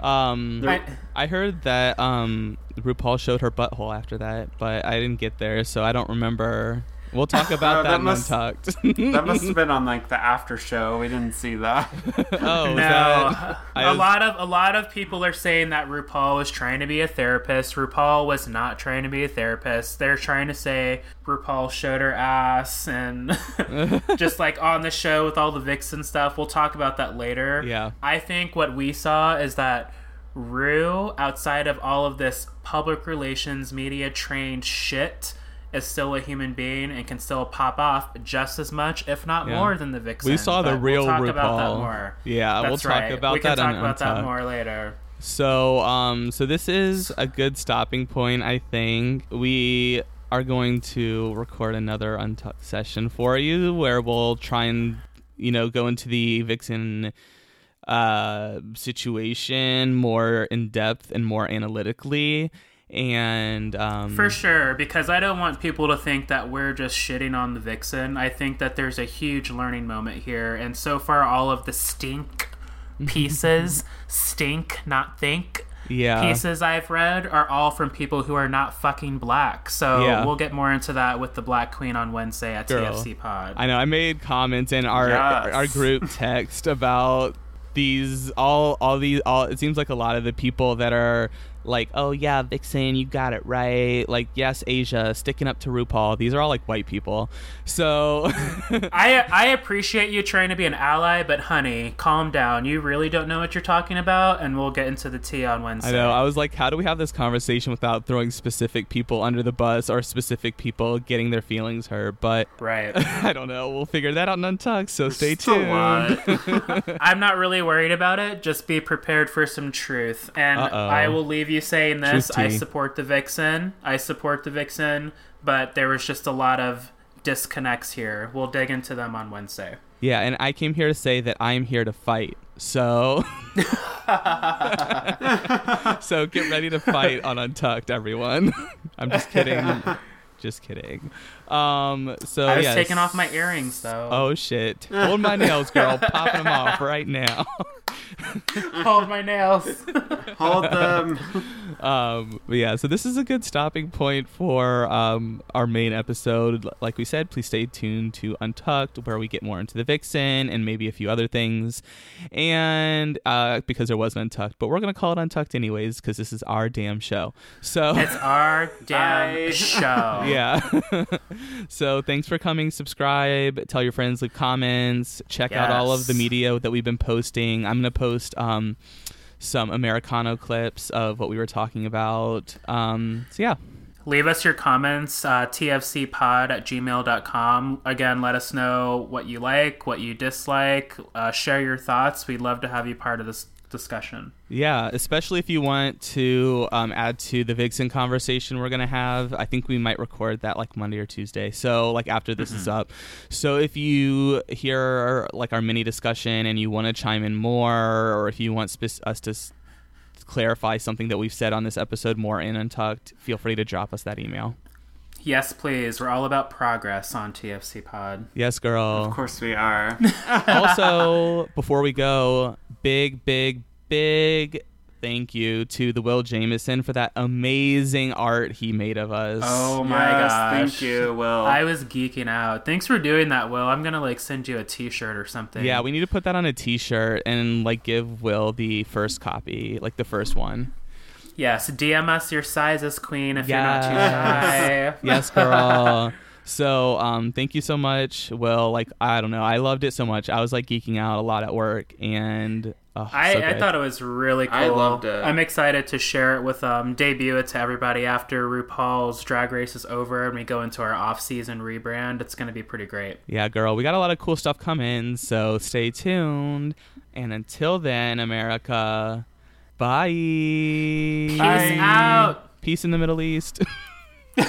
Um, I- I heard that um RuPaul showed her butthole after that, but I didn't get there, so I don't remember. We'll talk about Oh, that, that must- Untucked. that must have been on like the after show. We didn't see that. oh, no, that- I a was- lot of a lot of people are saying that RuPaul was trying to be a therapist. RuPaul was not trying to be a therapist. They're trying to say RuPaul showed her ass and just like on the show with all the vixen stuff. We'll talk about that later. Yeah. I think what we saw is that Ru, outside of all of this public relations media trained shit. Is still a human being and can still pop off just as much, if not Yeah. more, than the vixen. we saw the But real we'll talk RuPaul. about that more. Yeah, we'll talk right. about we can that talk on about that more later. So, um, so this is a good stopping point. I think we are going to record another Untucked session for you where we'll try and, you know, go into the Vixen uh, situation more in depth and more analytically. And um, For sure, because I don't want people to think that we're just shitting on the Vixen. I think that there's a huge learning moment here, and so far, all of the stink pieces, stink, not think, yeah, pieces I've read are all from people who are not fucking black. So Yeah. we'll get more into that with the Black Queen on Wednesday at Girl. TFC Pod. I know. I made comments in our Yes. our group text about these all all these all. It seems like a lot of the people that are like, oh yeah, Vixen, you got it right. Like yes, Asia sticking up to RuPaul. These are all like white people. So I I appreciate you trying to be an ally, but honey, calm down. You really don't know what you're talking about, and we'll get into the tea on Wednesday. I know. I was like, how do we have this conversation without throwing specific people under the bus or specific people getting their feelings hurt? But right. I don't know. We'll figure that out in Untucked. So stay It's tuned. I'm not really worried about it. Just be prepared for some truth. And Uh-oh. I will leave you saying this. I support the Vixen. I support the Vixen, but there was just a lot of disconnects here. We'll dig into them on Wednesday. Yeah, and I came here to say that I'm here to fight. So So get ready to fight on Untucked, everyone. I'm just kidding. just kidding. Um so I was yes. taking off my earrings though. Oh shit. Hold my nails, girl. Popping them off right now. Hold my nails. Hold them. um but yeah so this is a good stopping point for um our main episode like we said please stay tuned to untucked where we get more into the vixen and maybe a few other things and uh because there was an untucked but we're gonna call it untucked anyways because this is our damn show so it's our damn Bye. show. yeah so thanks for coming. Subscribe. Tell your friends. Leave comments. Check out all of the media that we've been posting. I'm gonna post um some americano clips of what we were talking about. Um so yeah. Leave us your comments, uh, tfcpod at gmail.com. Again, let us know what you like, what you dislike. Uh, share your thoughts. We'd love to have you part of this discussion. Yeah, especially if you want to um, add to the Vixen conversation we're gonna have. I think we might record that like Monday or Tuesday. So like after this is up. So if you hear like our mini discussion and you want to chime in more, or if you want spec- us to s- clarify something that we've said on this episode more in Untucked, feel free to drop us that email. Yes, please. We're all about progress on TFC Pod. Yes, girl. Of course we are. also, before we go, big, big, big thank you to the Will Jameson for that amazing art he made of us. Oh my yes, gosh. thank you, Will. I was geeking out. Thanks for doing that, Will. I'm gonna like send you a T-shirt or something. Yeah, we need to put that on a T-shirt and like give Will the first copy, like the first one. Yes, DM us your sizes, Queen, if Yes. you're not too shy. Yes, girl. so, um, thank you so much, Will. Like, I don't know, I loved it so much. I was like geeking out a lot at work, and oh, I, so I thought it was really cool. I loved it. I'm excited to share it with um debut it to everybody after RuPaul's Drag Race is over and we go into our off-season rebrand. It's gonna be pretty great. Yeah, girl, we got a lot of cool stuff coming, so stay tuned. And until then, America, bye. Peace Bye. out. Peace in the Middle East.